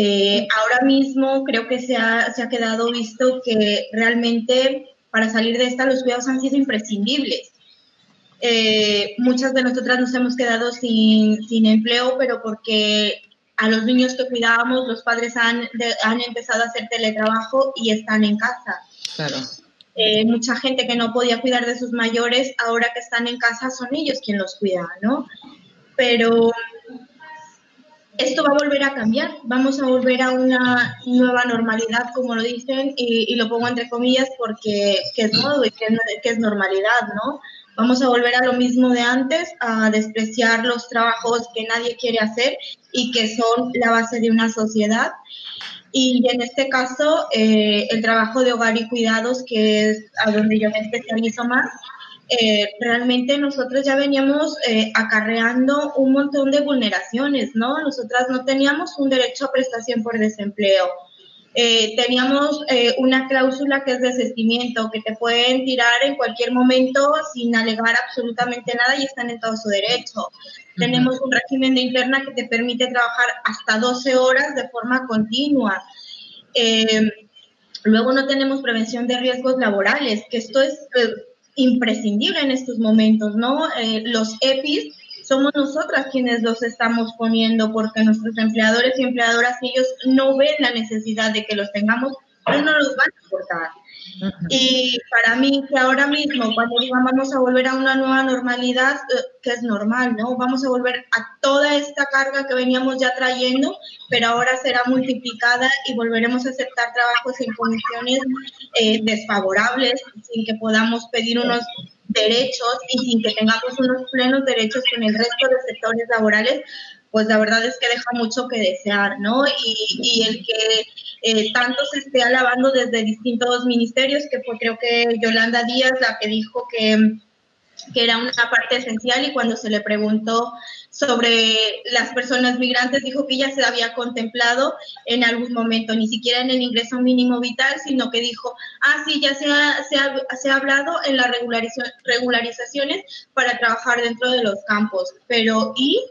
eh, ahora mismo creo que se ha, se ha quedado visto que realmente para salir de esta los cuidados han sido imprescindibles. Eh, muchas de nosotras nos hemos quedado sin, sin, empleo, pero porque a los niños que cuidábamos los padres han, han empezado a hacer teletrabajo y están en casa. Claro. Eh, mucha gente que no podía cuidar de sus mayores, ahora que están en casa son ellos quienes los cuidan, ¿no? Pero esto va a volver a cambiar, vamos a volver a una nueva normalidad, como lo dicen, y, lo pongo entre comillas porque que es modo y que, es normalidad, ¿no? Vamos a volver a lo mismo de antes, a despreciar los trabajos que nadie quiere hacer y que son la base de una sociedad. Y en este caso, eh, el trabajo de hogar y cuidados, que es a donde yo me especializo más, eh, realmente nosotros ya veníamos eh, acarreando un montón de vulneraciones, ¿no? Nosotras no teníamos un derecho a prestación por desempleo. Eh, teníamos una cláusula que es desistimiento, que te pueden tirar en cualquier momento sin alegar absolutamente nada y están en todo su derecho. Tenemos un régimen de interna que te permite trabajar hasta 12 horas de forma continua. luego no tenemos prevención de riesgos laborales, que esto es imprescindible en estos momentos, ¿no? Eh, los EPIs somos nosotras quienes los estamos poniendo porque nuestros empleadores y empleadoras ellos no ven la necesidad de que los tengamos, pero no los van a aportar. Y para mí, que ahora mismo, cuando digan vamos a volver a una nueva normalidad, eh, que es normal, ¿no? Vamos a volver a toda esta carga que veníamos ya trayendo, pero ahora será multiplicada y volveremos a aceptar trabajos en condiciones eh, desfavorables, sin que podamos pedir unos derechos y sin que tengamos unos plenos derechos en el resto de sectores laborales, pues la verdad es que deja mucho que desear, ¿no? Y, y el que eh, tanto se esté alabando desde distintos ministerios, que fue creo que Yolanda Díaz la que dijo que, que era una parte esencial y cuando se le preguntó sobre las personas migrantes dijo que ya se había contemplado en algún momento, ni siquiera en el ingreso mínimo vital, sino que dijo, ah, sí, ya se ha, se ha, se ha hablado en las regularizaciones para trabajar dentro de los campos, pero ¿y?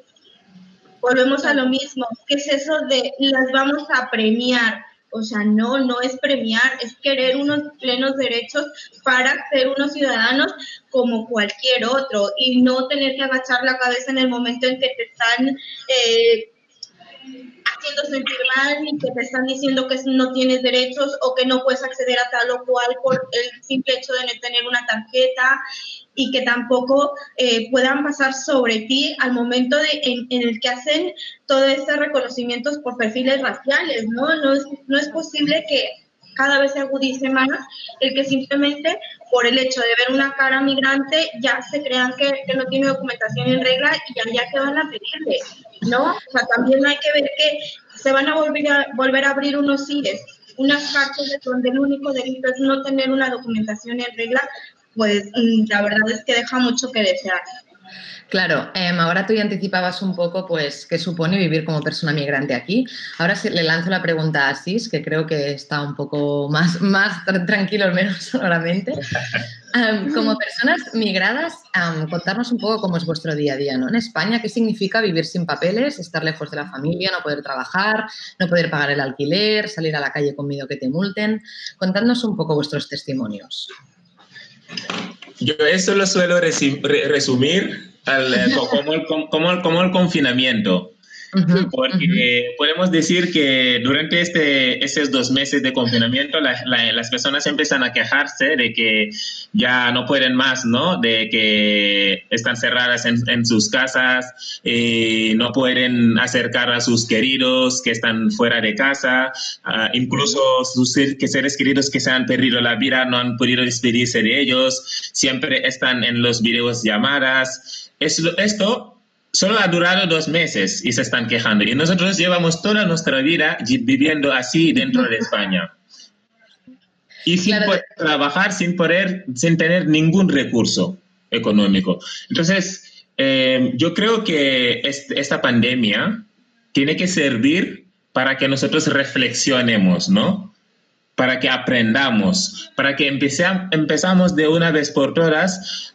Volvemos a lo mismo, ¿qué es eso de las vamos a premiar? O sea, no, no es premiar, es querer unos plenos derechos para ser unos ciudadanos como cualquier otro y no tener que agachar la cabeza en el momento en que te están eh, haciendo sentir mal y que te están diciendo que no tienes derechos o que no puedes acceder a tal o cual por el simple hecho de no tener una tarjeta y que tampoco eh, puedan pasar sobre ti al momento de, en, el que hacen todos estos reconocimientos por perfiles raciales, ¿no? No es, no es posible que cada vez se agudice más el que simplemente por el hecho de ver una cara migrante ya se crean que, que no tiene documentación en regla y ya, ya que van a pedirle, ¿no? O sea, también hay que ver que se van a volver a, volver a abrir unos CIDES, unas cárceles donde el único delito es no tener una documentación en regla pues mm, la verdad es que deja mucho que desear. Claro, em, ahora tú ya anticipabas un poco pues qué supone vivir como persona migrante aquí. Ahora sí le lanzo la pregunta a Sis, que creo que está un poco más, (laughs) más tranquilo, al menos (laughs) sonoramente. Em, como personas migradas, um, contarnos un poco cómo es vuestro día a día ¿no? en España. ¿Qué significa vivir sin papeles, estar lejos de la familia, no poder trabajar, no poder pagar el alquiler, salir a la calle con miedo que te multen? Contadnos un poco vuestros testimonios. Yo eso lo suelo resumir al, eh, como, como, como, el, confinamiento. Porque podemos decir que durante este, estos dos meses de confinamiento las personas empiezan a quejarse de que ya no pueden más, ¿no? De que están cerradas en, sus casas, y no pueden acercar a sus queridos que están fuera de casa, ah, incluso sus seres queridos que se han perdido la vida no han podido despedirse de ellos, siempre están en los videos llamadas. esto solo ha durado dos meses y se están quejando. Y nosotros llevamos toda nuestra vida viviendo así dentro de España. Y sin poder trabajar, sin poder, sin tener ningún recurso económico. Entonces, eh, yo creo que esta pandemia tiene que servir para que nosotros reflexionemos, ¿no? Para que aprendamos, para que empezamos de una vez por todas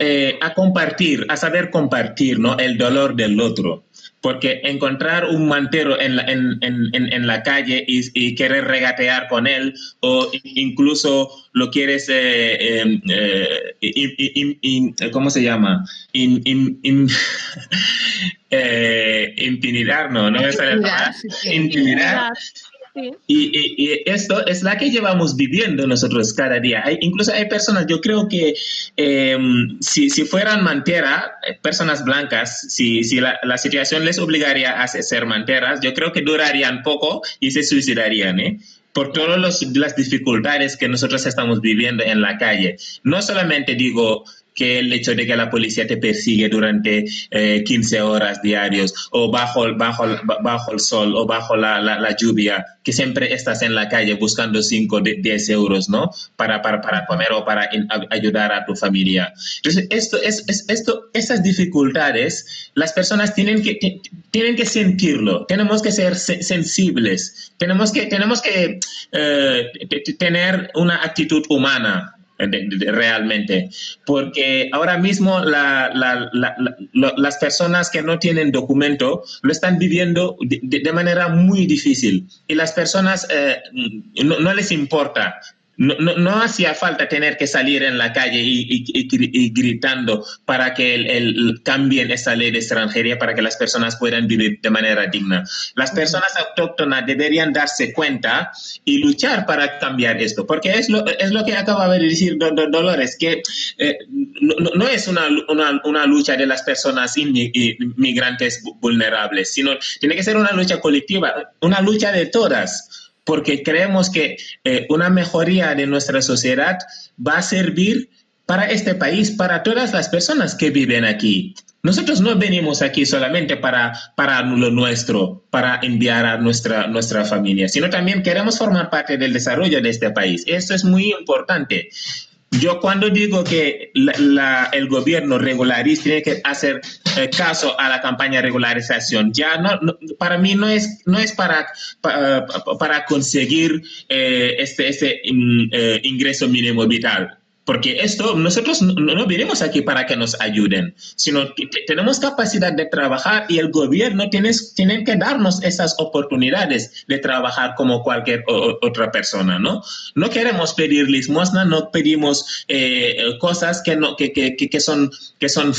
eh, a, compartir, a saber compartir ¿no? el dolor del otro. Porque encontrar un mantero en la, en, en, en la calle y, querer regatear con él o incluso lo quieres, eh, em, eh, ¿cómo se llama? In, (laughs) intimidar, no, no es intimidar. Y, esto es la que llevamos viviendo nosotros cada día. Hay, incluso hay personas, yo creo que em, si, si, fueran mantera, eh, personas blancas, si, si la, la, situación les obligaría a ser manteras, yo creo que durarían poco y se suicidarían. ¿eh? por todas las dificultades que nosotros estamos viviendo en la calle. No solamente digo que el hecho de que la policía te persigue durante 15 eh, horas diarios o bajo, bajo, bajo el sol o bajo la, la, lluvia, que siempre estás en la calle buscando 5, 10 euros, ¿no? Para, para, para comer o para ayudar a tu familia. Entonces, esto, es, esto, esas dificultades, las personas tienen que, tienen que sentirlo, tenemos que ser sensibles, tenemos que, tenemos que eh, tener una actitud humana realmente, porque ahora mismo las personas que no tienen documento lo están viviendo de, manera muy difícil. Y las personas eh, no, les importa no, no, hacía falta tener que salir en la calle y, gritando para que el, cambien esa ley de extranjería para que las personas puedan vivir de manera digna. Las personas autóctonas deberían darse cuenta y luchar para cambiar esto, porque es lo, es lo que acaba de decir Dolores, que eh, no, es una, una, una, lucha de las personas inmigrantes vulnerables, sino tiene que ser una lucha colectiva, una lucha de todas porque creemos que eh, una mejoría de nuestra sociedad va a servir para este país, para todas las personas que viven aquí. Nosotros no venimos aquí solamente para, para lo nuestro, para enviar a nuestra, nuestra familia, sino también queremos formar parte del desarrollo de este país. Esto es muy importante. Yo cuando digo que el gobierno regulariza tiene que hacer eh, caso a la campaña de regularización, ya no, para mí no es, no es para, para, conseguir eh, este, este mm, eh, ingreso mínimo vital porque esto, nosotros no, no, venimos aquí para que nos ayuden, sino que tenemos capacidad de trabajar y el gobierno tiene, tiene que darnos esas oportunidades de trabajar como cualquier otra persona, ¿no? No queremos pedir limosna, no pedimos eh, cosas que, no, que, que, que, son, que son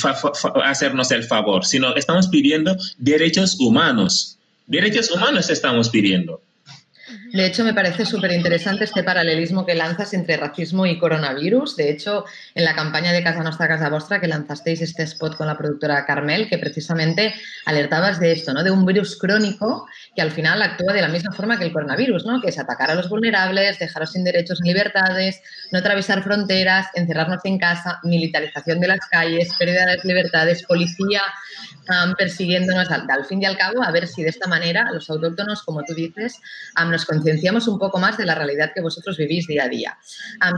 hacernos el favor, sino estamos pidiendo derechos humanos. Derechos humanos estamos pidiendo. De hecho, me parece súper interesante este paralelismo que lanzas entre racismo y coronavirus. De hecho, en la campaña de Casa Nostra, Casa Vostra, que lanzasteis este spot con la productora Carmel, que precisamente alertabas de esto, ¿no? De un virus crónico que al final actúa de la misma forma que el coronavirus, ¿no? Que es atacar a los vulnerables, dejarlos sin derechos ni libertades, no atravesar fronteras, encerrarnos en casa, militarización de las calles, pérdida de las libertades, policía persiguiéndonos al, al, fin y al cabo, a ver si de esta manera los autóctonos, como tú dices, nos concienciamos un poco más de la realidad que vosotros vivís día a día.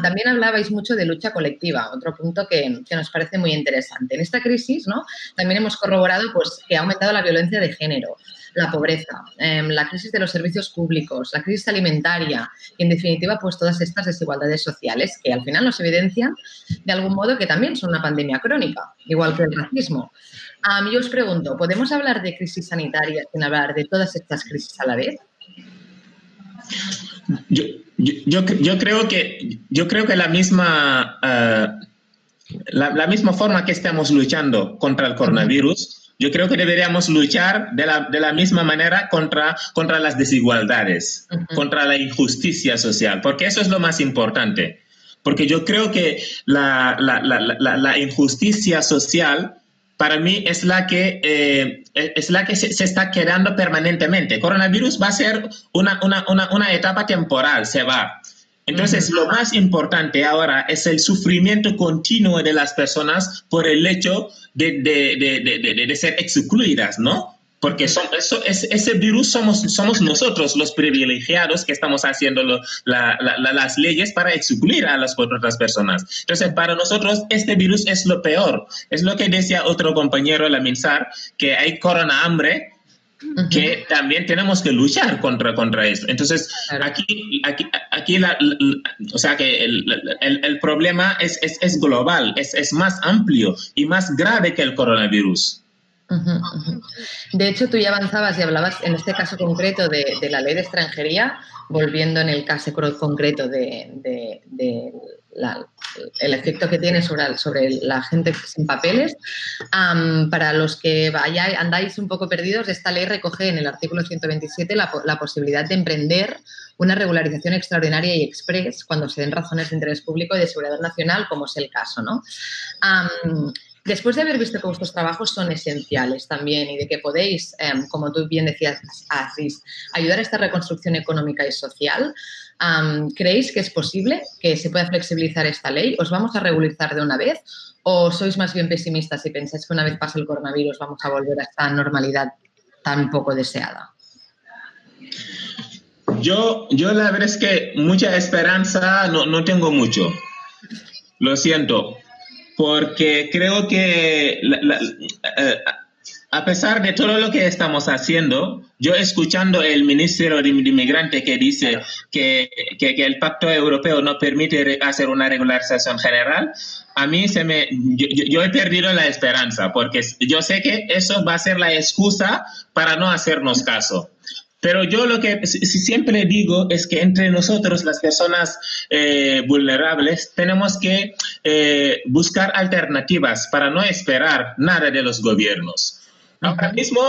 también hablabais mucho de lucha colectiva, otro punto que, que, nos parece muy interesante. En esta crisis ¿no? también hemos corroborado pues, que ha aumentado la violencia de género, la pobreza, em, la crisis de los servicios públicos, la crisis alimentaria y, en definitiva, pues todas estas desigualdades sociales que al final nos evidencian de algún modo que también son una pandemia crónica, igual que el racismo. yo os pregunto, ¿podemos hablar de crisis sanitaria sin hablar de todas estas crisis a la vez? Yo, yo, yo, creo que yo creo que la misma eh, la, la, misma forma que estamos luchando contra el coronavirus yo creo que deberíamos luchar de la, de la misma manera contra, contra las desigualdades, contra la injusticia social, porque eso es lo más importante. Porque yo creo que la, la, la, la injusticia social para mí es la que, eh, es la que se, se, está quedando permanentemente. Coronavirus va a ser una, una, una, una etapa temporal, se va. Entonces, lo más importante ahora es el sufrimiento continuo de las personas por el hecho de, de, de, de ser excluidas, ¿no? Porque son, eso, ese virus somos, somos nosotros los privilegiados que estamos haciendo las leyes para excluir a las otras personas. Entonces, para nosotros, este virus es lo peor. Es lo que decía otro compañero, la Minsar, que hay corona hambre, que también tenemos que luchar contra, contra esto. Entonces, aquí, aquí, aquí la, o sea que el, el, el problema es, es, es global, es, es, más amplio y más grave que el coronavirus. De hecho, tú ya avanzabas y hablabas en este caso concreto de, de la ley de extranjería, volviendo en el caso concreto de, de, de la, el efecto que tiene sobre, sobre la gente sin papeles. Um, para los que vaya, andáis un poco perdidos, esta ley recoge en el artículo 127 la, la posibilidad de emprender una regularización extraordinaria y express cuando se den razones de interés público y de seguridad nacional, como es el caso. ¿no? Um, Después de haber visto que vuestros trabajos son esenciales también y de que podéis, eh, como tú bien decías, ayudar a esta reconstrucción económica y social, ¿creéis que es posible que se pueda flexibilizar esta ley? ¿Os vamos a regularizar de una vez? ¿O sois más bien pesimistas y pensáis que una vez pase el coronavirus vamos a volver a esta normalidad tan poco deseada? Yo, yo la verdad es que mucha esperanza no, no tengo mucho. Lo siento, porque creo que la, la, uh, a pesar de todo lo que estamos haciendo, yo escuchando el ministro de, Inmigrante que dice que, que, que, el pacto europeo no permite hacer una regularización general, a mí se me, yo, yo, he perdido la esperanza porque yo sé que eso va a ser la excusa para no hacernos caso. Pero yo lo que siempre digo es que entre nosotros, las personas eh, vulnerables, tenemos que eh, buscar alternativas para no esperar nada de los gobiernos. Ahora mismo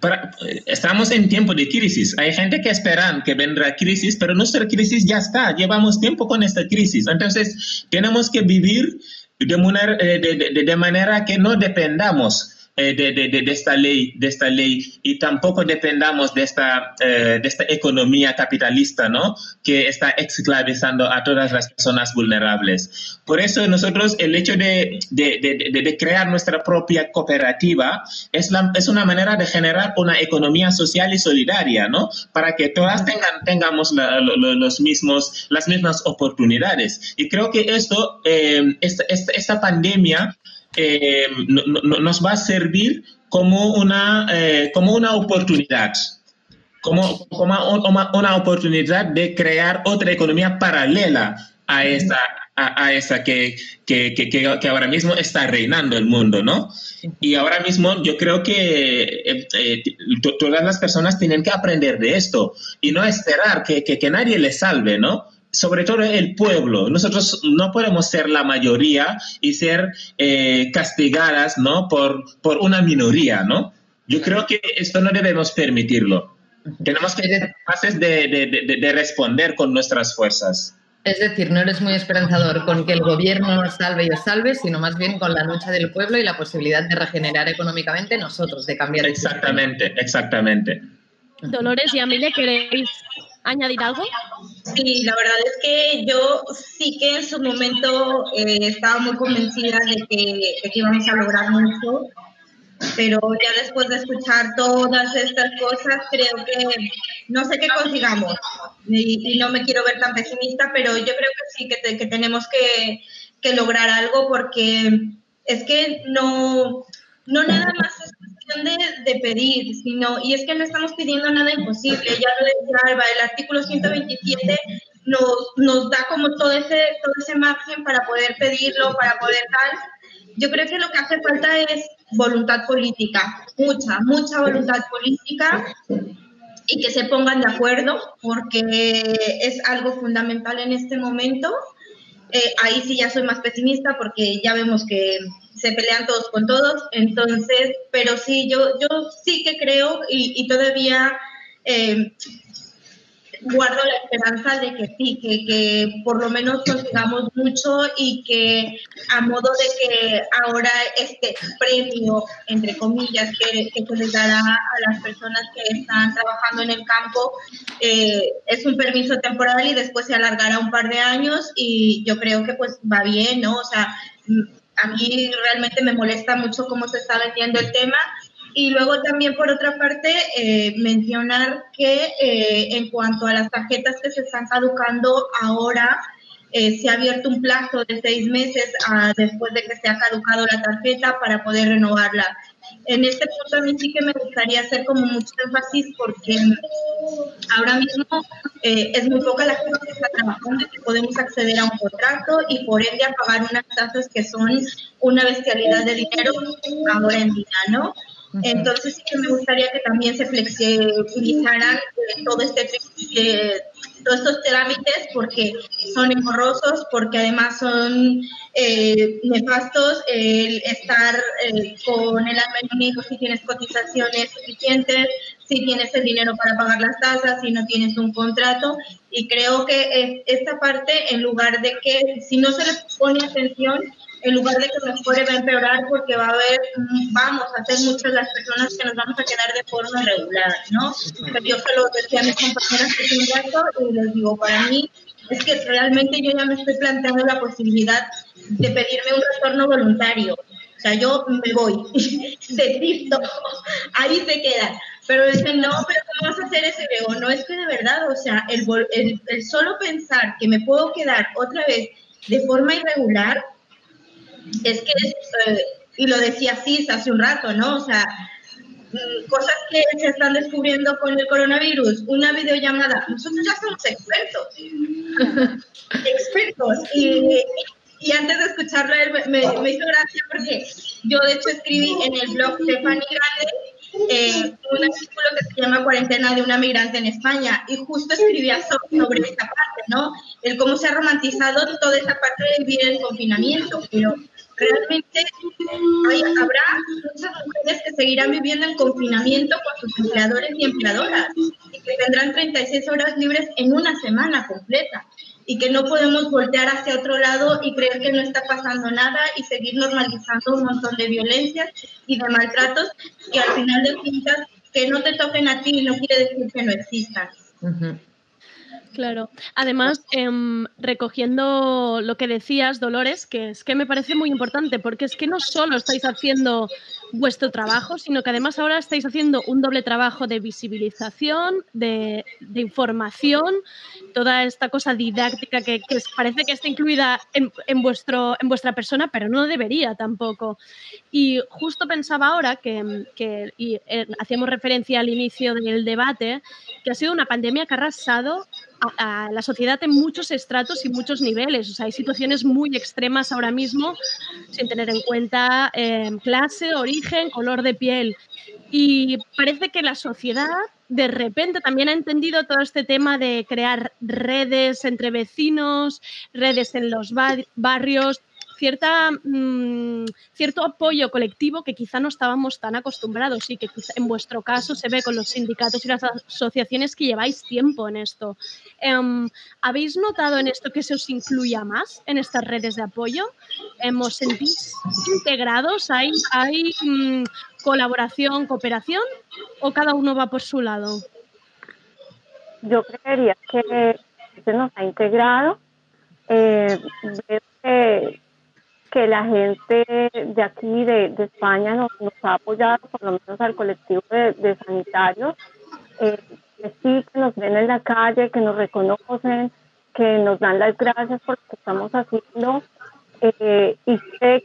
para, estamos en tiempo de crisis. Hay gente que esperan que vendrá crisis, pero nuestra crisis ya está. Llevamos tiempo con esta crisis. Entonces, tenemos que vivir de manera, de, de, de manera que no dependamos eh, de, de, de, esta ley, de esta ley y tampoco dependamos de esta, eh, de esta economía capitalista, ¿no? Que está esclavizando a todas las personas vulnerables. Por eso nosotros el hecho de, de crear nuestra propia cooperativa es, la, es una manera de generar una economía social y solidaria, ¿no? Para que todas tengan, tengamos la, lo, los mismos, las mismas oportunidades. Y creo que esto, eh, esta, esta, esta pandemia eh, no, no, nos va a servir como una, eh, como una oportunidad, como, como una, una, oportunidad de crear otra economía paralela a esta, a, a esa que, que, que, que, ahora mismo está reinando el mundo, ¿no? Y ahora mismo yo creo que eh, eh, todas las personas tienen que aprender de esto y no esperar que nadie les salve, ¿no? Sobre todo el pueblo. Nosotros no podemos ser la mayoría y ser eh, castigadas ¿no? por, por una minoría, ¿no? Yo creo que esto no debemos permitirlo. Tenemos que ser capaces de, de, de, de, responder con nuestras fuerzas. Es decir, no eres muy esperanzador con que el gobierno nos salve y os salve, sino más bien con la lucha del pueblo y la posibilidad de regenerar económicamente nosotros, de cambiar. Exactamente, exactamente. Dolores y Amelia, ¿queréis añadir algo? Sí, la verdad es que yo sí que en su momento eh, estaba muy convencida de que, de que íbamos a lograr mucho, pero ya después de escuchar todas estas cosas, creo que no sé qué consigamos. Y, y no me quiero ver tan pesimista, pero yo creo que sí que, te, que tenemos que, que lograr algo porque es que no, no nada más es de, de, pedir, sino, y es que no estamos pidiendo nada imposible, ya lo decía Alba, el artículo 127 nos, nos da como todo ese, todo ese margen para poder pedirlo, para poder tal. Yo creo que lo que hace falta es voluntad política, mucha, mucha voluntad política y que se pongan de acuerdo porque es algo fundamental en este momento eh, ahí sí ya soy más pesimista porque ya vemos que se pelean todos con todos, entonces, pero sí, yo, yo sí que creo y, todavía eh, guardo la esperanza de que sí, que, que por lo menos consigamos mucho y que a modo de que ahora este premio, entre comillas, que, que se les dará a las personas que están trabajando en el campo, eh, es un permiso temporal y después se alargará un par de años y yo creo que pues va bien, ¿no? O sea, a mí realmente me molesta mucho cómo se está vendiendo el tema y luego también, por otra parte, eh, mencionar que eh, en cuanto a las tarjetas que se están caducando ahora, eh, se ha abierto un plazo de seis meses ah, después de que se ha caducado la tarjeta para poder renovarla. En este punto a mí sí que me gustaría hacer como mucho énfasis porque ahora mismo es muy poca la gente que está trabajando y que podemos acceder a un contrato y por ende pagar unas tasas que son una bestialidad de dinero ahora en día, ¿no? Entonces sí que me gustaría que también se flexibilizaran eh, todo este, eh, todos estos trámites porque son engorrosos, porque además son eh, nefastos el estar con el almenamiento si tienes cotizaciones suficientes, si tienes el dinero para pagar las tasas, si no tienes un contrato. Y creo que esta parte, en lugar de que si no se le pone atención, en lugar de que mejore va a empeorar porque va a haber, vamos a ser muchas las personas que nos vamos a quedar de forma regular, ¿no? yo se lo decía a mis compañeras que un rato y les digo, para mí es que realmente yo ya me estoy planteando la posibilidad de pedirme un retorno voluntario. O sea, yo me voy, (laughs) desisto, (laughs) ahí se queda. Pero dicen, no, pero ¿cómo vas a hacer ese luego? No es que de verdad, o sea, el, el, el solo pensar que me puedo quedar otra vez de forma irregular, es que, eh, y lo decía Cis hace un rato, ¿no? O sea, mm, cosas que se están descubriendo con el coronavirus, una videollamada, nosotros ya somos expertos, (laughs) expertos. Y, y, antes de escucharlo, me, me, hizo gracia porque yo de hecho escribí en el blog de Fanny Grande eh, un artículo que se llama Cuarentena de una migrante en España y justo escribía sobre esta parte, ¿no? El cómo se ha romantizado toda esa parte de vivir en confinamiento, pero realmente hay, habrá muchas mujeres que seguirán viviendo en confinamiento con sus empleadores y empleadoras y que tendrán 36 horas libres en una semana completa y que no podemos voltear hacia otro lado y creer que no está pasando nada y seguir normalizando un montón de violencias y de maltratos que al final de cuentas que no te toquen a ti no quiere decir que no existan. Claro. Además, em, recogiendo lo que decías, Dolores, que es que me parece muy importante, porque es que no solo estáis haciendo vuestro trabajo, sino que además ahora estáis haciendo un doble trabajo de visibilización, de, información, toda esta cosa didáctica que, parece que está incluida en, vuestro, en vuestra persona, pero no debería tampoco. Y justo pensaba ahora que, y, eh, hacíamos referencia al inicio del debate, que ha sido una pandemia que ha arrasado a, la sociedad en muchos estratos y muchos niveles. O sea, hay situaciones muy extremas ahora mismo sin tener en cuenta eh, clase, origen, color de piel. Y parece que la sociedad de repente también ha entendido todo este tema de crear redes entre vecinos, redes en los barrios, cierta, mm, cierto apoyo colectivo que quizá no estábamos tan acostumbrados y que en vuestro caso se ve con los sindicatos y las asociaciones que lleváis tiempo en esto. Em, ¿Habéis notado en esto que se os incluya más en estas redes de apoyo? ¿Hemos sentís integrados? ¿Hay, hay mm, colaboración, cooperación o cada uno va por su lado? Yo creería que se nos ha integrado. Eh, que la gente de aquí, de, España, nos, ha apoyado, por lo menos al colectivo de, sanitarios, eh, que sí, que nos ven en la calle, que nos reconocen, que nos dan las gracias por lo que estamos haciendo. Eh, y sé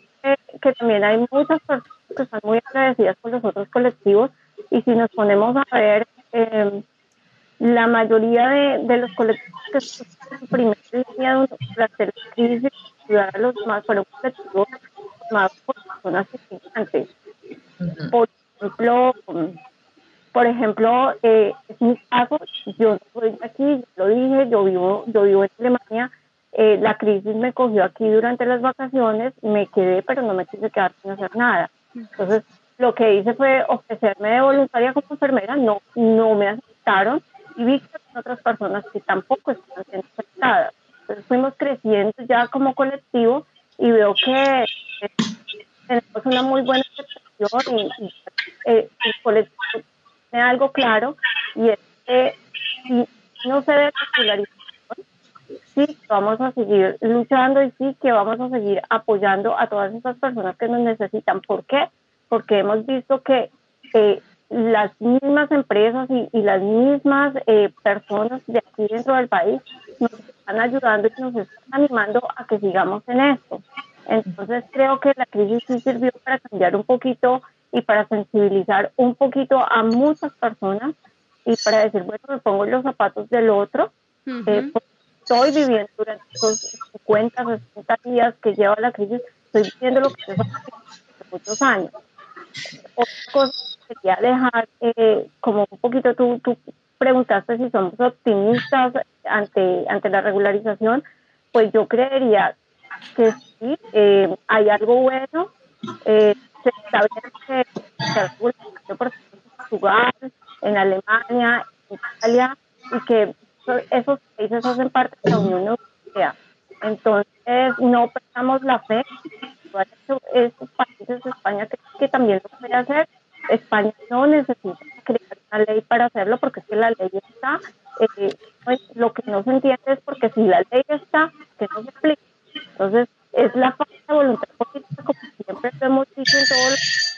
que, también hay muchas personas que están muy agradecidas por los otros colectivos. Y si nos ponemos a ver, eh, la mayoría de, los colectivos que en primera línea durante la crisis ayudar a los más, fueron colectivos más por personas inmigrantes. Por ejemplo, por ejemplo, eh, es mi caso, yo no soy de aquí, lo dije, yo vivo, yo vivo en Alemania, eh, la crisis me cogió aquí durante las vacaciones, me quedé, pero no me quise quedar sin hacer nada. Entonces, lo que hice fue ofrecerme de voluntaria como enfermera, no, no me aceptaron y que otras personas que tampoco están siendo aceptadas. Entonces fuimos creciendo ya como colectivo y veo que eh, tenemos una muy buena aceptación y, eh, el colectivo tiene algo claro y es que si no se debe sí que vamos a seguir luchando y sí que vamos a seguir apoyando a todas esas personas que nos necesitan. ¿Por qué? Porque hemos visto que eh, las mismas empresas y, las mismas eh, personas de aquí dentro del país nos están ayudando y nos están animando a que sigamos en esto. Entonces creo que la crisis sí sirvió para cambiar un poquito y para sensibilizar un poquito a muchas personas y para decir, bueno, me pongo los zapatos del otro, eh, estoy viviendo durante esos 50, 60 días que lleva la crisis, estoy viviendo lo que lleva muchos años. Otra cosa quería dejar, eh, como un poquito tú, tú preguntaste si somos optimistas ante, ante la regularización, pues yo creería que sí, eh, hay algo bueno. Eh, se está viendo que se por en Portugal, en Alemania, en Italia, y que esos países hacen parte de la Unión Europea. Entonces, no perdamos la fe. Países, España, que, que también lo puede hacer. España no necesita crear una ley para hacerlo porque es que la ley está. Eh, pues, lo que no se entiende es porque si la ley está, que no se aplica. Entonces, es la falta de voluntad política, como siempre lo hemos dicho en todos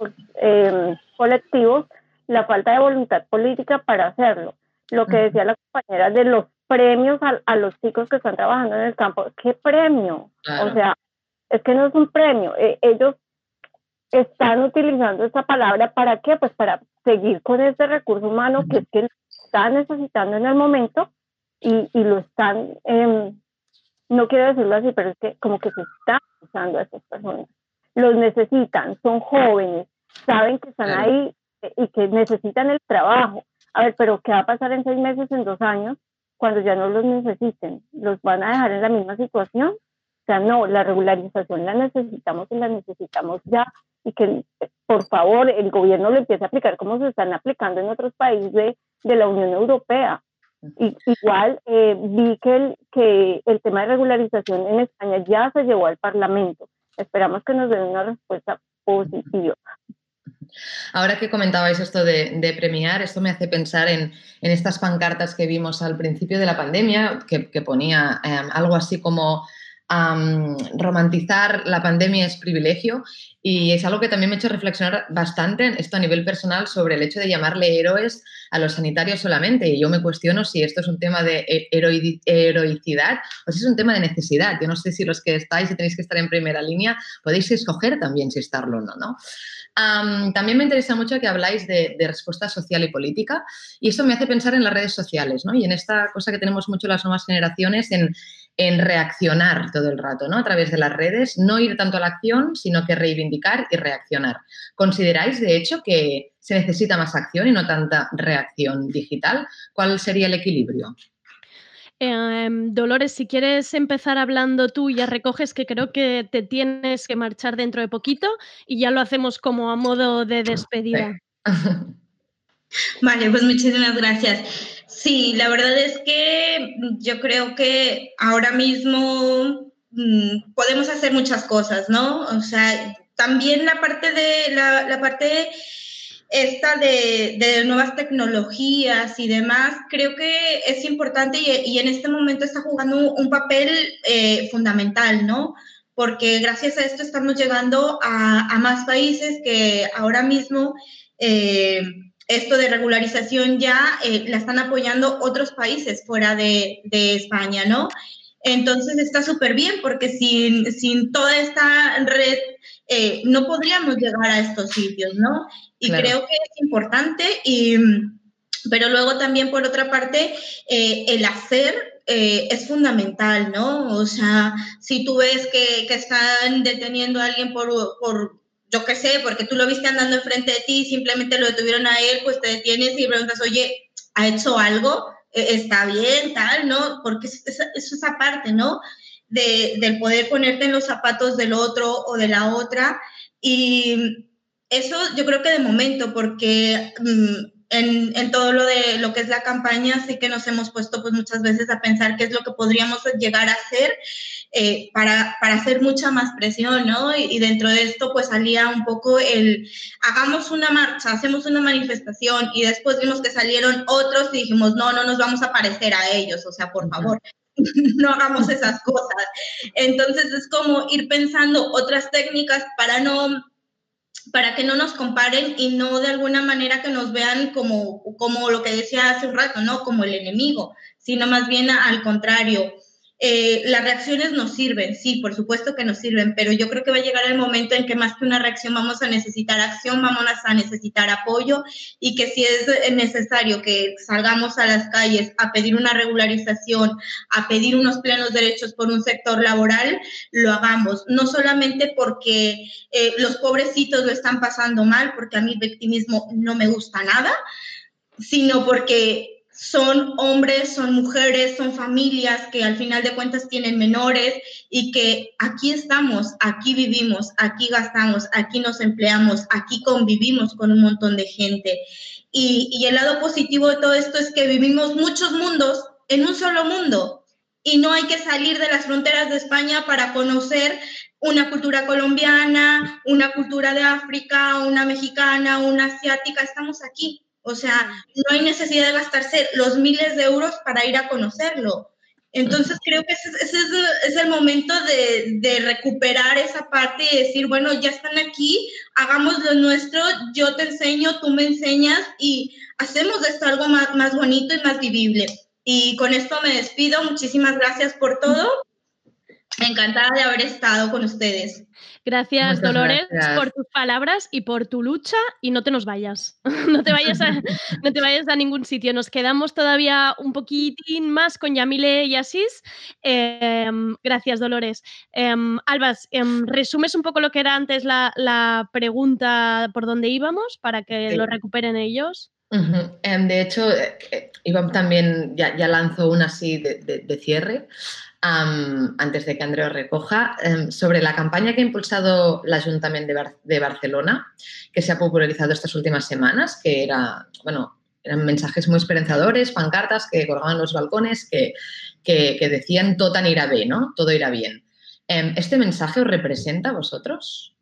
los eh, colectivos, la falta de voluntad política para hacerlo lo que decía la compañera de los premios a, los chicos que están trabajando en el campo. ¿Qué premio? O sea, es que no es un premio. E, ellos están utilizando esta palabra para qué? Pues para seguir con este recurso humano que es que están necesitando en el momento y, y lo están, em, no quiero decirlo así, pero es que como que se están usando a estas personas. Los necesitan, son jóvenes, saben que están ahí y que necesitan el trabajo a ver, pero ¿qué va a pasar en seis meses, en dos años, cuando ya no los necesiten? ¿Los van a dejar en la misma situación? O sea, no, la regularización la necesitamos y la necesitamos ya y que por favor el gobierno lo empiece a aplicar como se están aplicando en otros países de, de la Unión Europea. Y, igual eh, vi que el, que el tema de regularización en España ya se llevó al Parlamento. Esperamos que nos den una respuesta positiva. Ahora que comentabais esto de, premiar, esto me hace pensar en, estas pancartas que vimos al principio de la pandemia, que, ponía em, algo así como romantizar la pandemia es privilegio y es algo que también me ha hecho reflexionar bastante esto a nivel personal sobre el hecho de llamarle héroes a los sanitarios solamente. Y yo me cuestiono si esto es un tema de heroicidad o si es un tema de necesidad. Yo no sé si los que estáis y tenéis que estar en primera línea podéis escoger también si estarlo o no. ¿no? también me interesa mucho que habláis de, respuesta social y política y esto me hace pensar en las redes sociales ¿no? y en esta cosa que tenemos mucho las nuevas generaciones en, reaccionar todo el rato ¿no? a través de las redes, no ir tanto a la acción, sino que reivindicar y reaccionar. ¿Consideráis, de hecho, que se necesita más acción y no tanta reacción digital? ¿Cuál sería el equilibrio? Em, Dolores, si quieres empezar hablando tú, ya recoges que creo que te tienes que marchar dentro de poquito y ya lo hacemos como a modo de despedida. (laughs) Vale, pues muchísimas gracias. Sí, la verdad es que yo creo que ahora mismo mm, podemos hacer muchas cosas, ¿no? O sea, también la parte de la, parte esta de, nuevas tecnologías y demás, creo que es importante y, en este momento está jugando un, papel eh, fundamental, ¿no? Porque gracias a esto estamos llegando a, más países que ahora mismo eh, esto de regularización ya eh, la están apoyando otros países fuera de, España, ¿no? Entonces está súper bien porque sin, sin toda esta red no podríamos llegar a estos sitios, ¿no? Y creo que es importante, y, pero luego también por otra parte, eh, el hacer eh, es fundamental, ¿no? O sea, si tú ves que, que están deteniendo a alguien por, por yo qué sé, porque tú lo viste andando enfrente de ti y simplemente lo detuvieron a él, pues te detienes y preguntas, oye, ¿ha hecho algo? e, está bien, tal, ¿no? Porque es, es, esa parte, ¿no? De, del poder ponerte en los zapatos del otro o de la otra. Y eso yo creo que de momento, porque mm, en, en, todo lo de lo que es la campaña sí que nos hemos puesto pues muchas veces a pensar qué es lo que podríamos llegar a hacer eh, para, para, hacer mucha más presión, ¿no? Y, y, dentro de esto pues salía un poco el, hagamos una marcha, hacemos una manifestación y después vimos que salieron otros y dijimos, no, no nos vamos a parecer a ellos, o sea, por favor. (laughs) no hagamos esas cosas. Entonces es como ir pensando otras técnicas para no para que no nos comparen y no de alguna manera que nos vean como, como lo que decía hace un rato, ¿no? Como el enemigo, sino más bien al contrario, eh, las reacciones nos sirven, sí, por supuesto que nos sirven, pero yo creo que va a llegar el momento en que más que una reacción vamos a necesitar acción, vamos a necesitar apoyo y que si es necesario que salgamos a las calles a pedir una regularización, a pedir unos plenos derechos por un sector laboral, lo hagamos, no solamente porque eh, los pobrecitos lo están pasando mal, porque a mí el victimismo no me gusta nada, sino porque son hombres, son mujeres, son familias que al final de cuentas tienen menores y que aquí estamos, aquí vivimos, aquí gastamos, aquí nos empleamos, aquí convivimos con un montón de gente. Y, el lado positivo de todo esto es que vivimos muchos mundos en un solo mundo y no hay que salir de las fronteras de España para conocer una cultura colombiana, una cultura de África, una mexicana, una asiática, estamos aquí o sea, no hay necesidad de gastarse los miles de euros para ir a conocerlo. Entonces creo que ese, es, el momento de, recuperar esa parte y decir, bueno, ya están aquí, hagamos lo nuestro, yo te enseño, tú me enseñas y hacemos de esto algo más, más bonito y más vivible. Y con esto me despido. Muchísimas gracias por todo. Encantada de haber estado con ustedes. Gracias, Dolores, por tus palabras y por tu lucha y no te nos vayas. (laughs) no, te vayas a, no te vayas a ningún sitio. Nos quedamos todavía un poquitín más con Yamile y Asís. Em, gracias, Dolores. Em, Albas, em, resumes un poco lo que era antes la, pregunta por dónde íbamos para que lo recuperen ellos. de hecho, eh, eh, Iván también ya, lanzó una así de cierre antes de que Andreu recoja, em, sobre la campaña que ha impulsado el Ayuntamiento de, Barcelona, que se ha popularizado estas últimas semanas, que era, bueno, eran mensajes muy esperanzadores, pancartas que colgaban los balcones que, que, decían todo irá bien, ¿no? Todo irá bien. Em, ¿Este mensaje os representa a vosotros?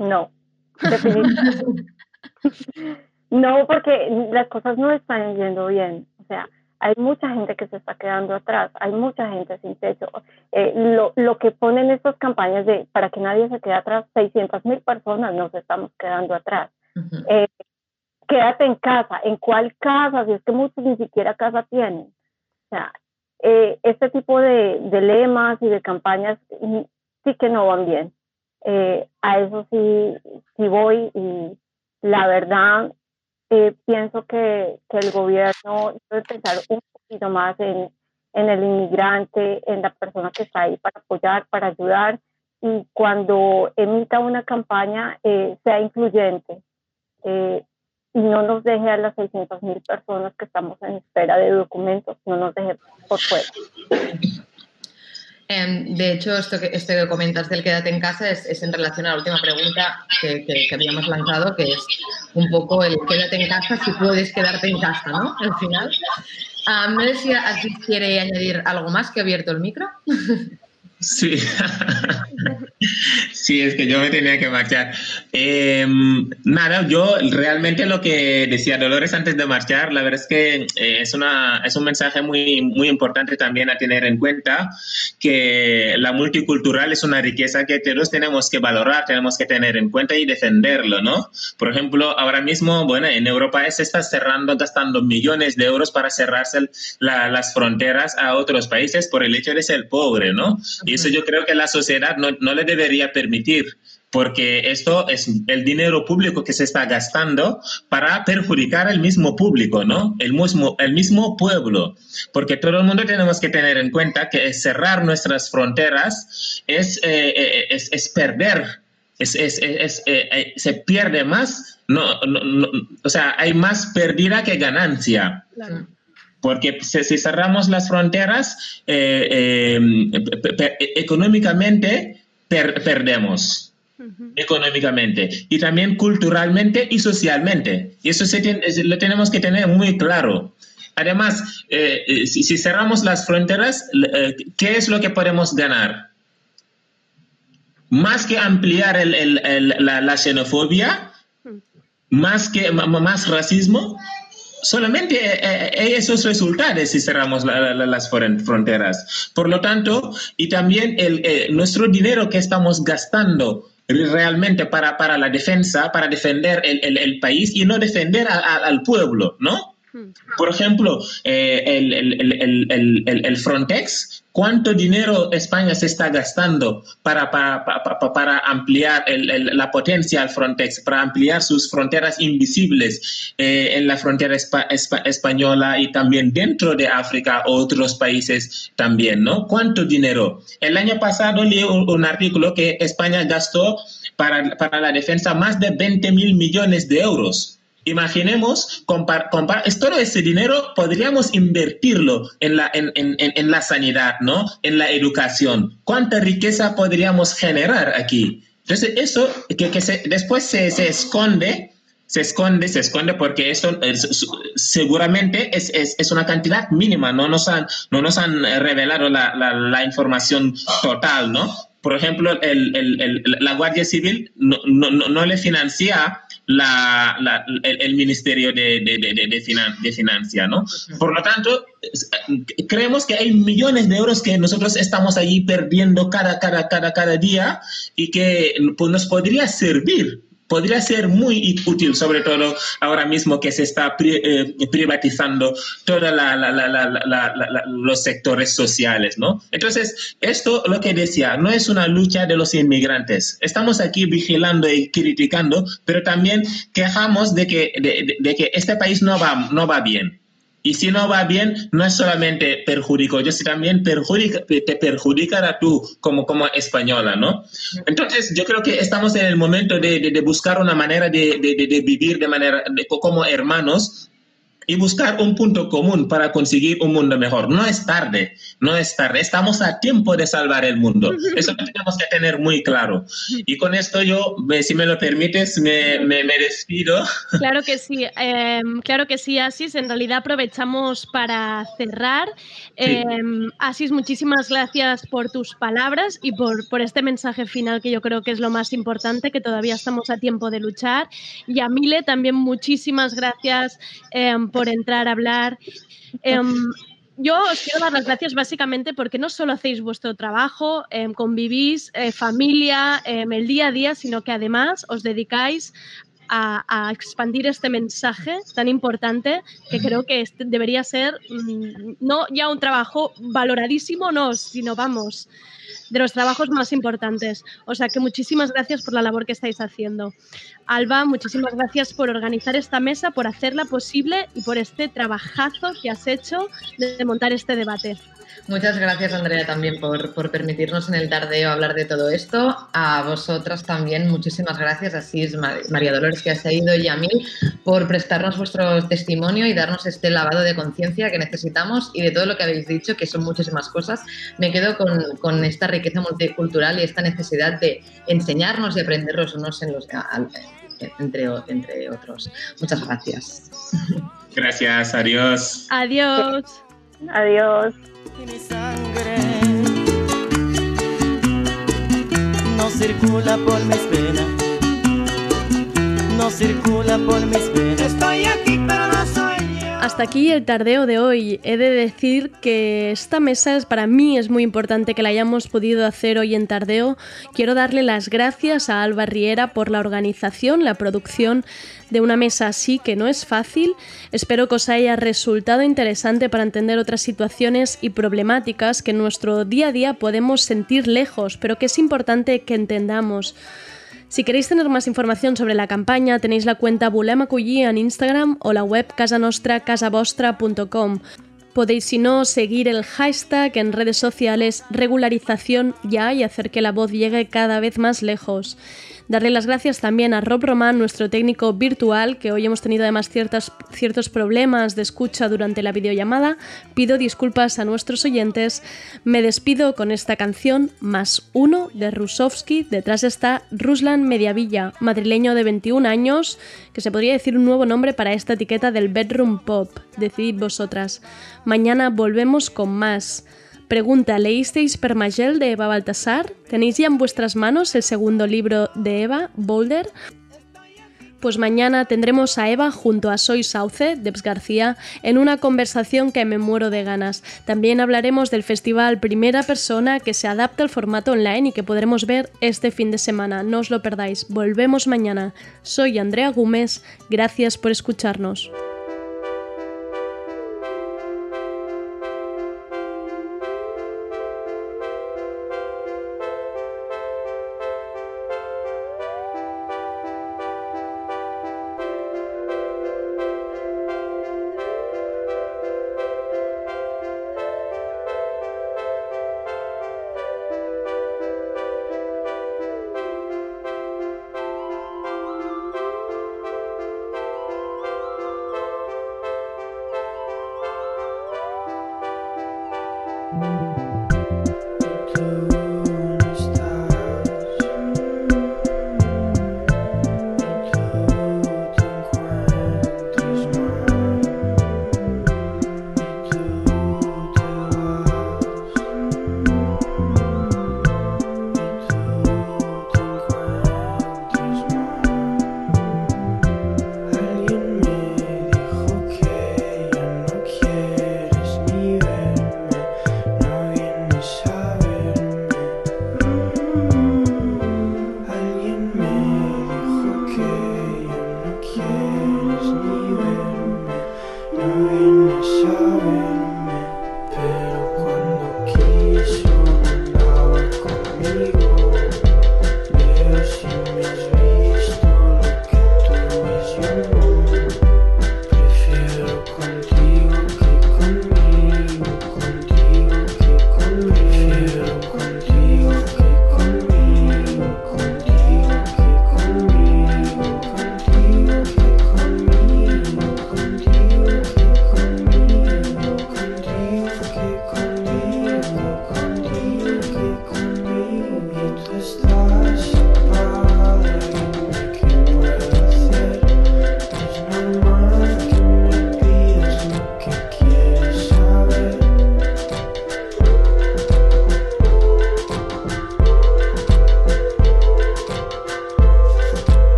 No, (laughs) no, porque las cosas no están yendo bien. O sea, hay mucha gente que se está quedando atrás, hay mucha gente sin techo. Eh, lo, lo, que ponen estas campañas de para que nadie se quede atrás, 600 mil personas nos estamos quedando atrás. Eh, quédate en casa, ¿en cuál casa? Si es que muchos ni siquiera casa tienen. O sea, eh, este tipo de, de, lemas y de campañas sí que no van bien. a eso sí, sí voy y la verdad eh, pienso que, que, el gobierno debe pensar un poquito más en, en, el inmigrante, en la persona que está ahí para apoyar, para ayudar y cuando emita una campaña eh, sea incluyente eh, y no nos deje a las 600 mil personas que estamos en espera de documentos, no nos deje por fuera. Em, de hecho, esto que, esto que comentas del quédate en casa es, en relación a la última pregunta que, habíamos lanzado, que es un poco el quédate en casa si puedes quedarte en casa, ¿no? Al final. Um, no sé si quiere añadir algo más que ha abierto el micro. (laughs) Sí. (laughs) sí, es que yo me tenía que marchar. Em, nada, yo realmente lo que decía Dolores antes de marchar, la verdad es que eh, es, una, es un mensaje muy, muy importante también a tener en cuenta, que la multicultural es una riqueza que todos tenemos que valorar, tenemos que tener en cuenta y defenderlo, ¿no? Por ejemplo, ahora mismo, bueno, en Europa se está cerrando, gastando millones de euros para cerrarse las fronteras a otros países por el hecho de ser pobre, ¿no? Y eso yo creo que la sociedad no, no le debería permitir porque esto es el dinero público que se está gastando para perjudicar al mismo público, ¿no? El mismo, el mismo pueblo, porque todo el mundo tenemos que tener en cuenta que cerrar nuestras fronteras es, eh, eh, es, es, perder, es, eh, se pierde más, no, no, o sea, hay más pérdida que ganancia. Claro porque si, cerramos las fronteras, eh, eh, económicamente perdemos. Económicamente y también culturalmente y socialmente. Y eso lo tenemos que tener muy claro. Además, eh, si, cerramos las fronteras, ¿qué es lo que podemos ganar? Más que ampliar la, xenofobia, más que más racismo, solamente eh, eh, esos resultados si cerramos las fronteras. Por lo tanto, y también el, eh, nuestro dinero que estamos gastando realmente para, para la defensa, para defender el, el, país y no defender al pueblo, ¿no? Por ejemplo, el, el, Frontex ¿Cuánto dinero España se está gastando para, para, para, ampliar la potencia al Frontex, para ampliar sus fronteras invisibles eh, en la frontera española y también dentro de África, otros países también, ¿no? ¿Cuánto dinero? El año pasado leí un, artículo que España gastó para, para la defensa más de 20 mil millones de euros. Imaginemos, compar, todo ese dinero podríamos invertirlo en la, en, en, en, la sanidad, ¿no? En la educación. ¿Cuánta riqueza podríamos generar aquí? Entonces, eso que, que se, después se, se, esconde, se esconde, se esconde porque eso seguramente es, es, es, una cantidad mínima, no nos han, no nos han revelado la, la, la información total, ¿no? Por ejemplo, el, el, la Guardia Civil no, no, no le financia la, la, el, Ministerio de, de, de, de, Financia, ¿no? Por lo tanto, creemos que hay millones de euros que nosotros estamos allí perdiendo cada, cada, cada, cada día y que pues, nos podría servir podría ser muy útil, sobre todo ahora mismo que se está eh, privatizando todos los sectores sociales, ¿no? Entonces, esto lo que decía, no es una lucha de los inmigrantes. Estamos aquí vigilando y criticando, pero también quejamos de que, de que este país no va, no va bien. Y si no va bien, no es solamente perjudico, yo sí también perjudica, te perjudicará tú como, como española, ¿no? Entonces, yo creo que estamos en el momento de, de, buscar una manera de, de vivir de manera como hermanos y buscar un punto común para conseguir un mundo mejor. No es tarde, no es tarde. Estamos a tiempo de salvar el mundo. (laughs) Eso tenemos que tener muy claro. Y con esto yo, si me lo permites, me, me, despido. (laughs) Claro que sí, em, claro que sí, Asis. En realidad aprovechamos para cerrar. Em, Asis, muchísimas gracias por tus palabras y por, por este mensaje final que yo creo que es lo más importante, que todavía estamos a tiempo de luchar. Y a Mile también muchísimas gracias em, por entrar a hablar. Em, yo os quiero dar las gracias básicamente porque no solo hacéis vuestro trabajo, em, convivís, eh, familia, em, el día a día, sino que además os dedicáis a, expandir este mensaje tan importante que creo que este debería ser mm, no ya un trabajo valoradísimo, no, sino vamos, de los trabajos más importantes. O sea que muchísimas gracias por la labor que estáis haciendo. Alba, muchísimas gracias por organizar esta mesa, por hacerla posible y por este trabajazo que has hecho de montar este debate. Muchas gracias, Andrea, también por, por, permitirnos en el tardeo hablar de todo esto. A vosotras también, muchísimas gracias. Así es, María Dolores, que has ido, y a mí, por prestarnos vuestro testimonio y darnos este lavado de conciencia que necesitamos y de todo lo que habéis dicho, que son muchísimas cosas. Me quedo con, con esta riqueza multicultural y esta necesidad de enseñarnos y aprender los unos en los, entre, entre otros. Muchas gracias. Gracias, adiós. Adiós. Adiós y mi sangre no circula por mis venas, no circula por mis venas. Estoy aquí, pero no soy. Hasta aquí el tardeo de hoy. He de decir que esta mesa es, para mí es muy importante que la hayamos podido hacer hoy en tardeo. Quiero darle las gracias a Alba Riera por la organización, la producción de una mesa así que no es fácil. Espero que os haya resultado interesante para entender otras situaciones y problemáticas que en nuestro día a día podemos sentir lejos, pero que es importante que entendamos. Si queréis tener más información sobre la campaña, tenéis la cuenta Volem en Instagram o la web casanostracasavostra.com. Podéis, si no, seguir el hashtag en redes sociales regularización ya y hacer que la voz llegue cada vez más lejos. Darle las gracias también a Rob Román, nuestro técnico virtual, que hoy hemos tenido además ciertas, ciertos problemas de escucha durante la videollamada. Pido disculpas a nuestros oyentes. Me despido con esta canción, Más Uno, de Rusovsky. Detrás está Ruslan Mediavilla, madrileño de 21 años, que se podría decir un nuevo nombre para esta etiqueta del bedroom pop. Decidid vosotras. Mañana volvemos con más. Pregunta, ¿leísteis Permagel de Eva Baltasar? ¿Tenéis ya en vuestras manos el segundo libro de Eva, Boulder? Pues mañana tendremos a Eva junto a Soy Sauce, Debs García, en una conversación que me muero de ganas. También hablaremos del festival Primera Persona que se adapta al formato online y que podremos ver este fin de semana. No os lo perdáis. Volvemos mañana. Soy Andrea Gómez. Gracias por escucharnos.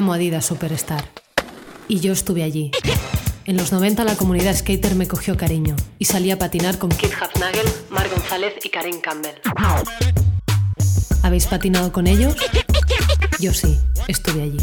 Llamo Adidas Superstar. Y yo estuve allí. En los 90 la comunidad skater me cogió cariño y salí a patinar con Kid Hafnagel, Mar González y Karen Campbell. ¿Habéis patinado con ellos? Yo sí, estuve allí.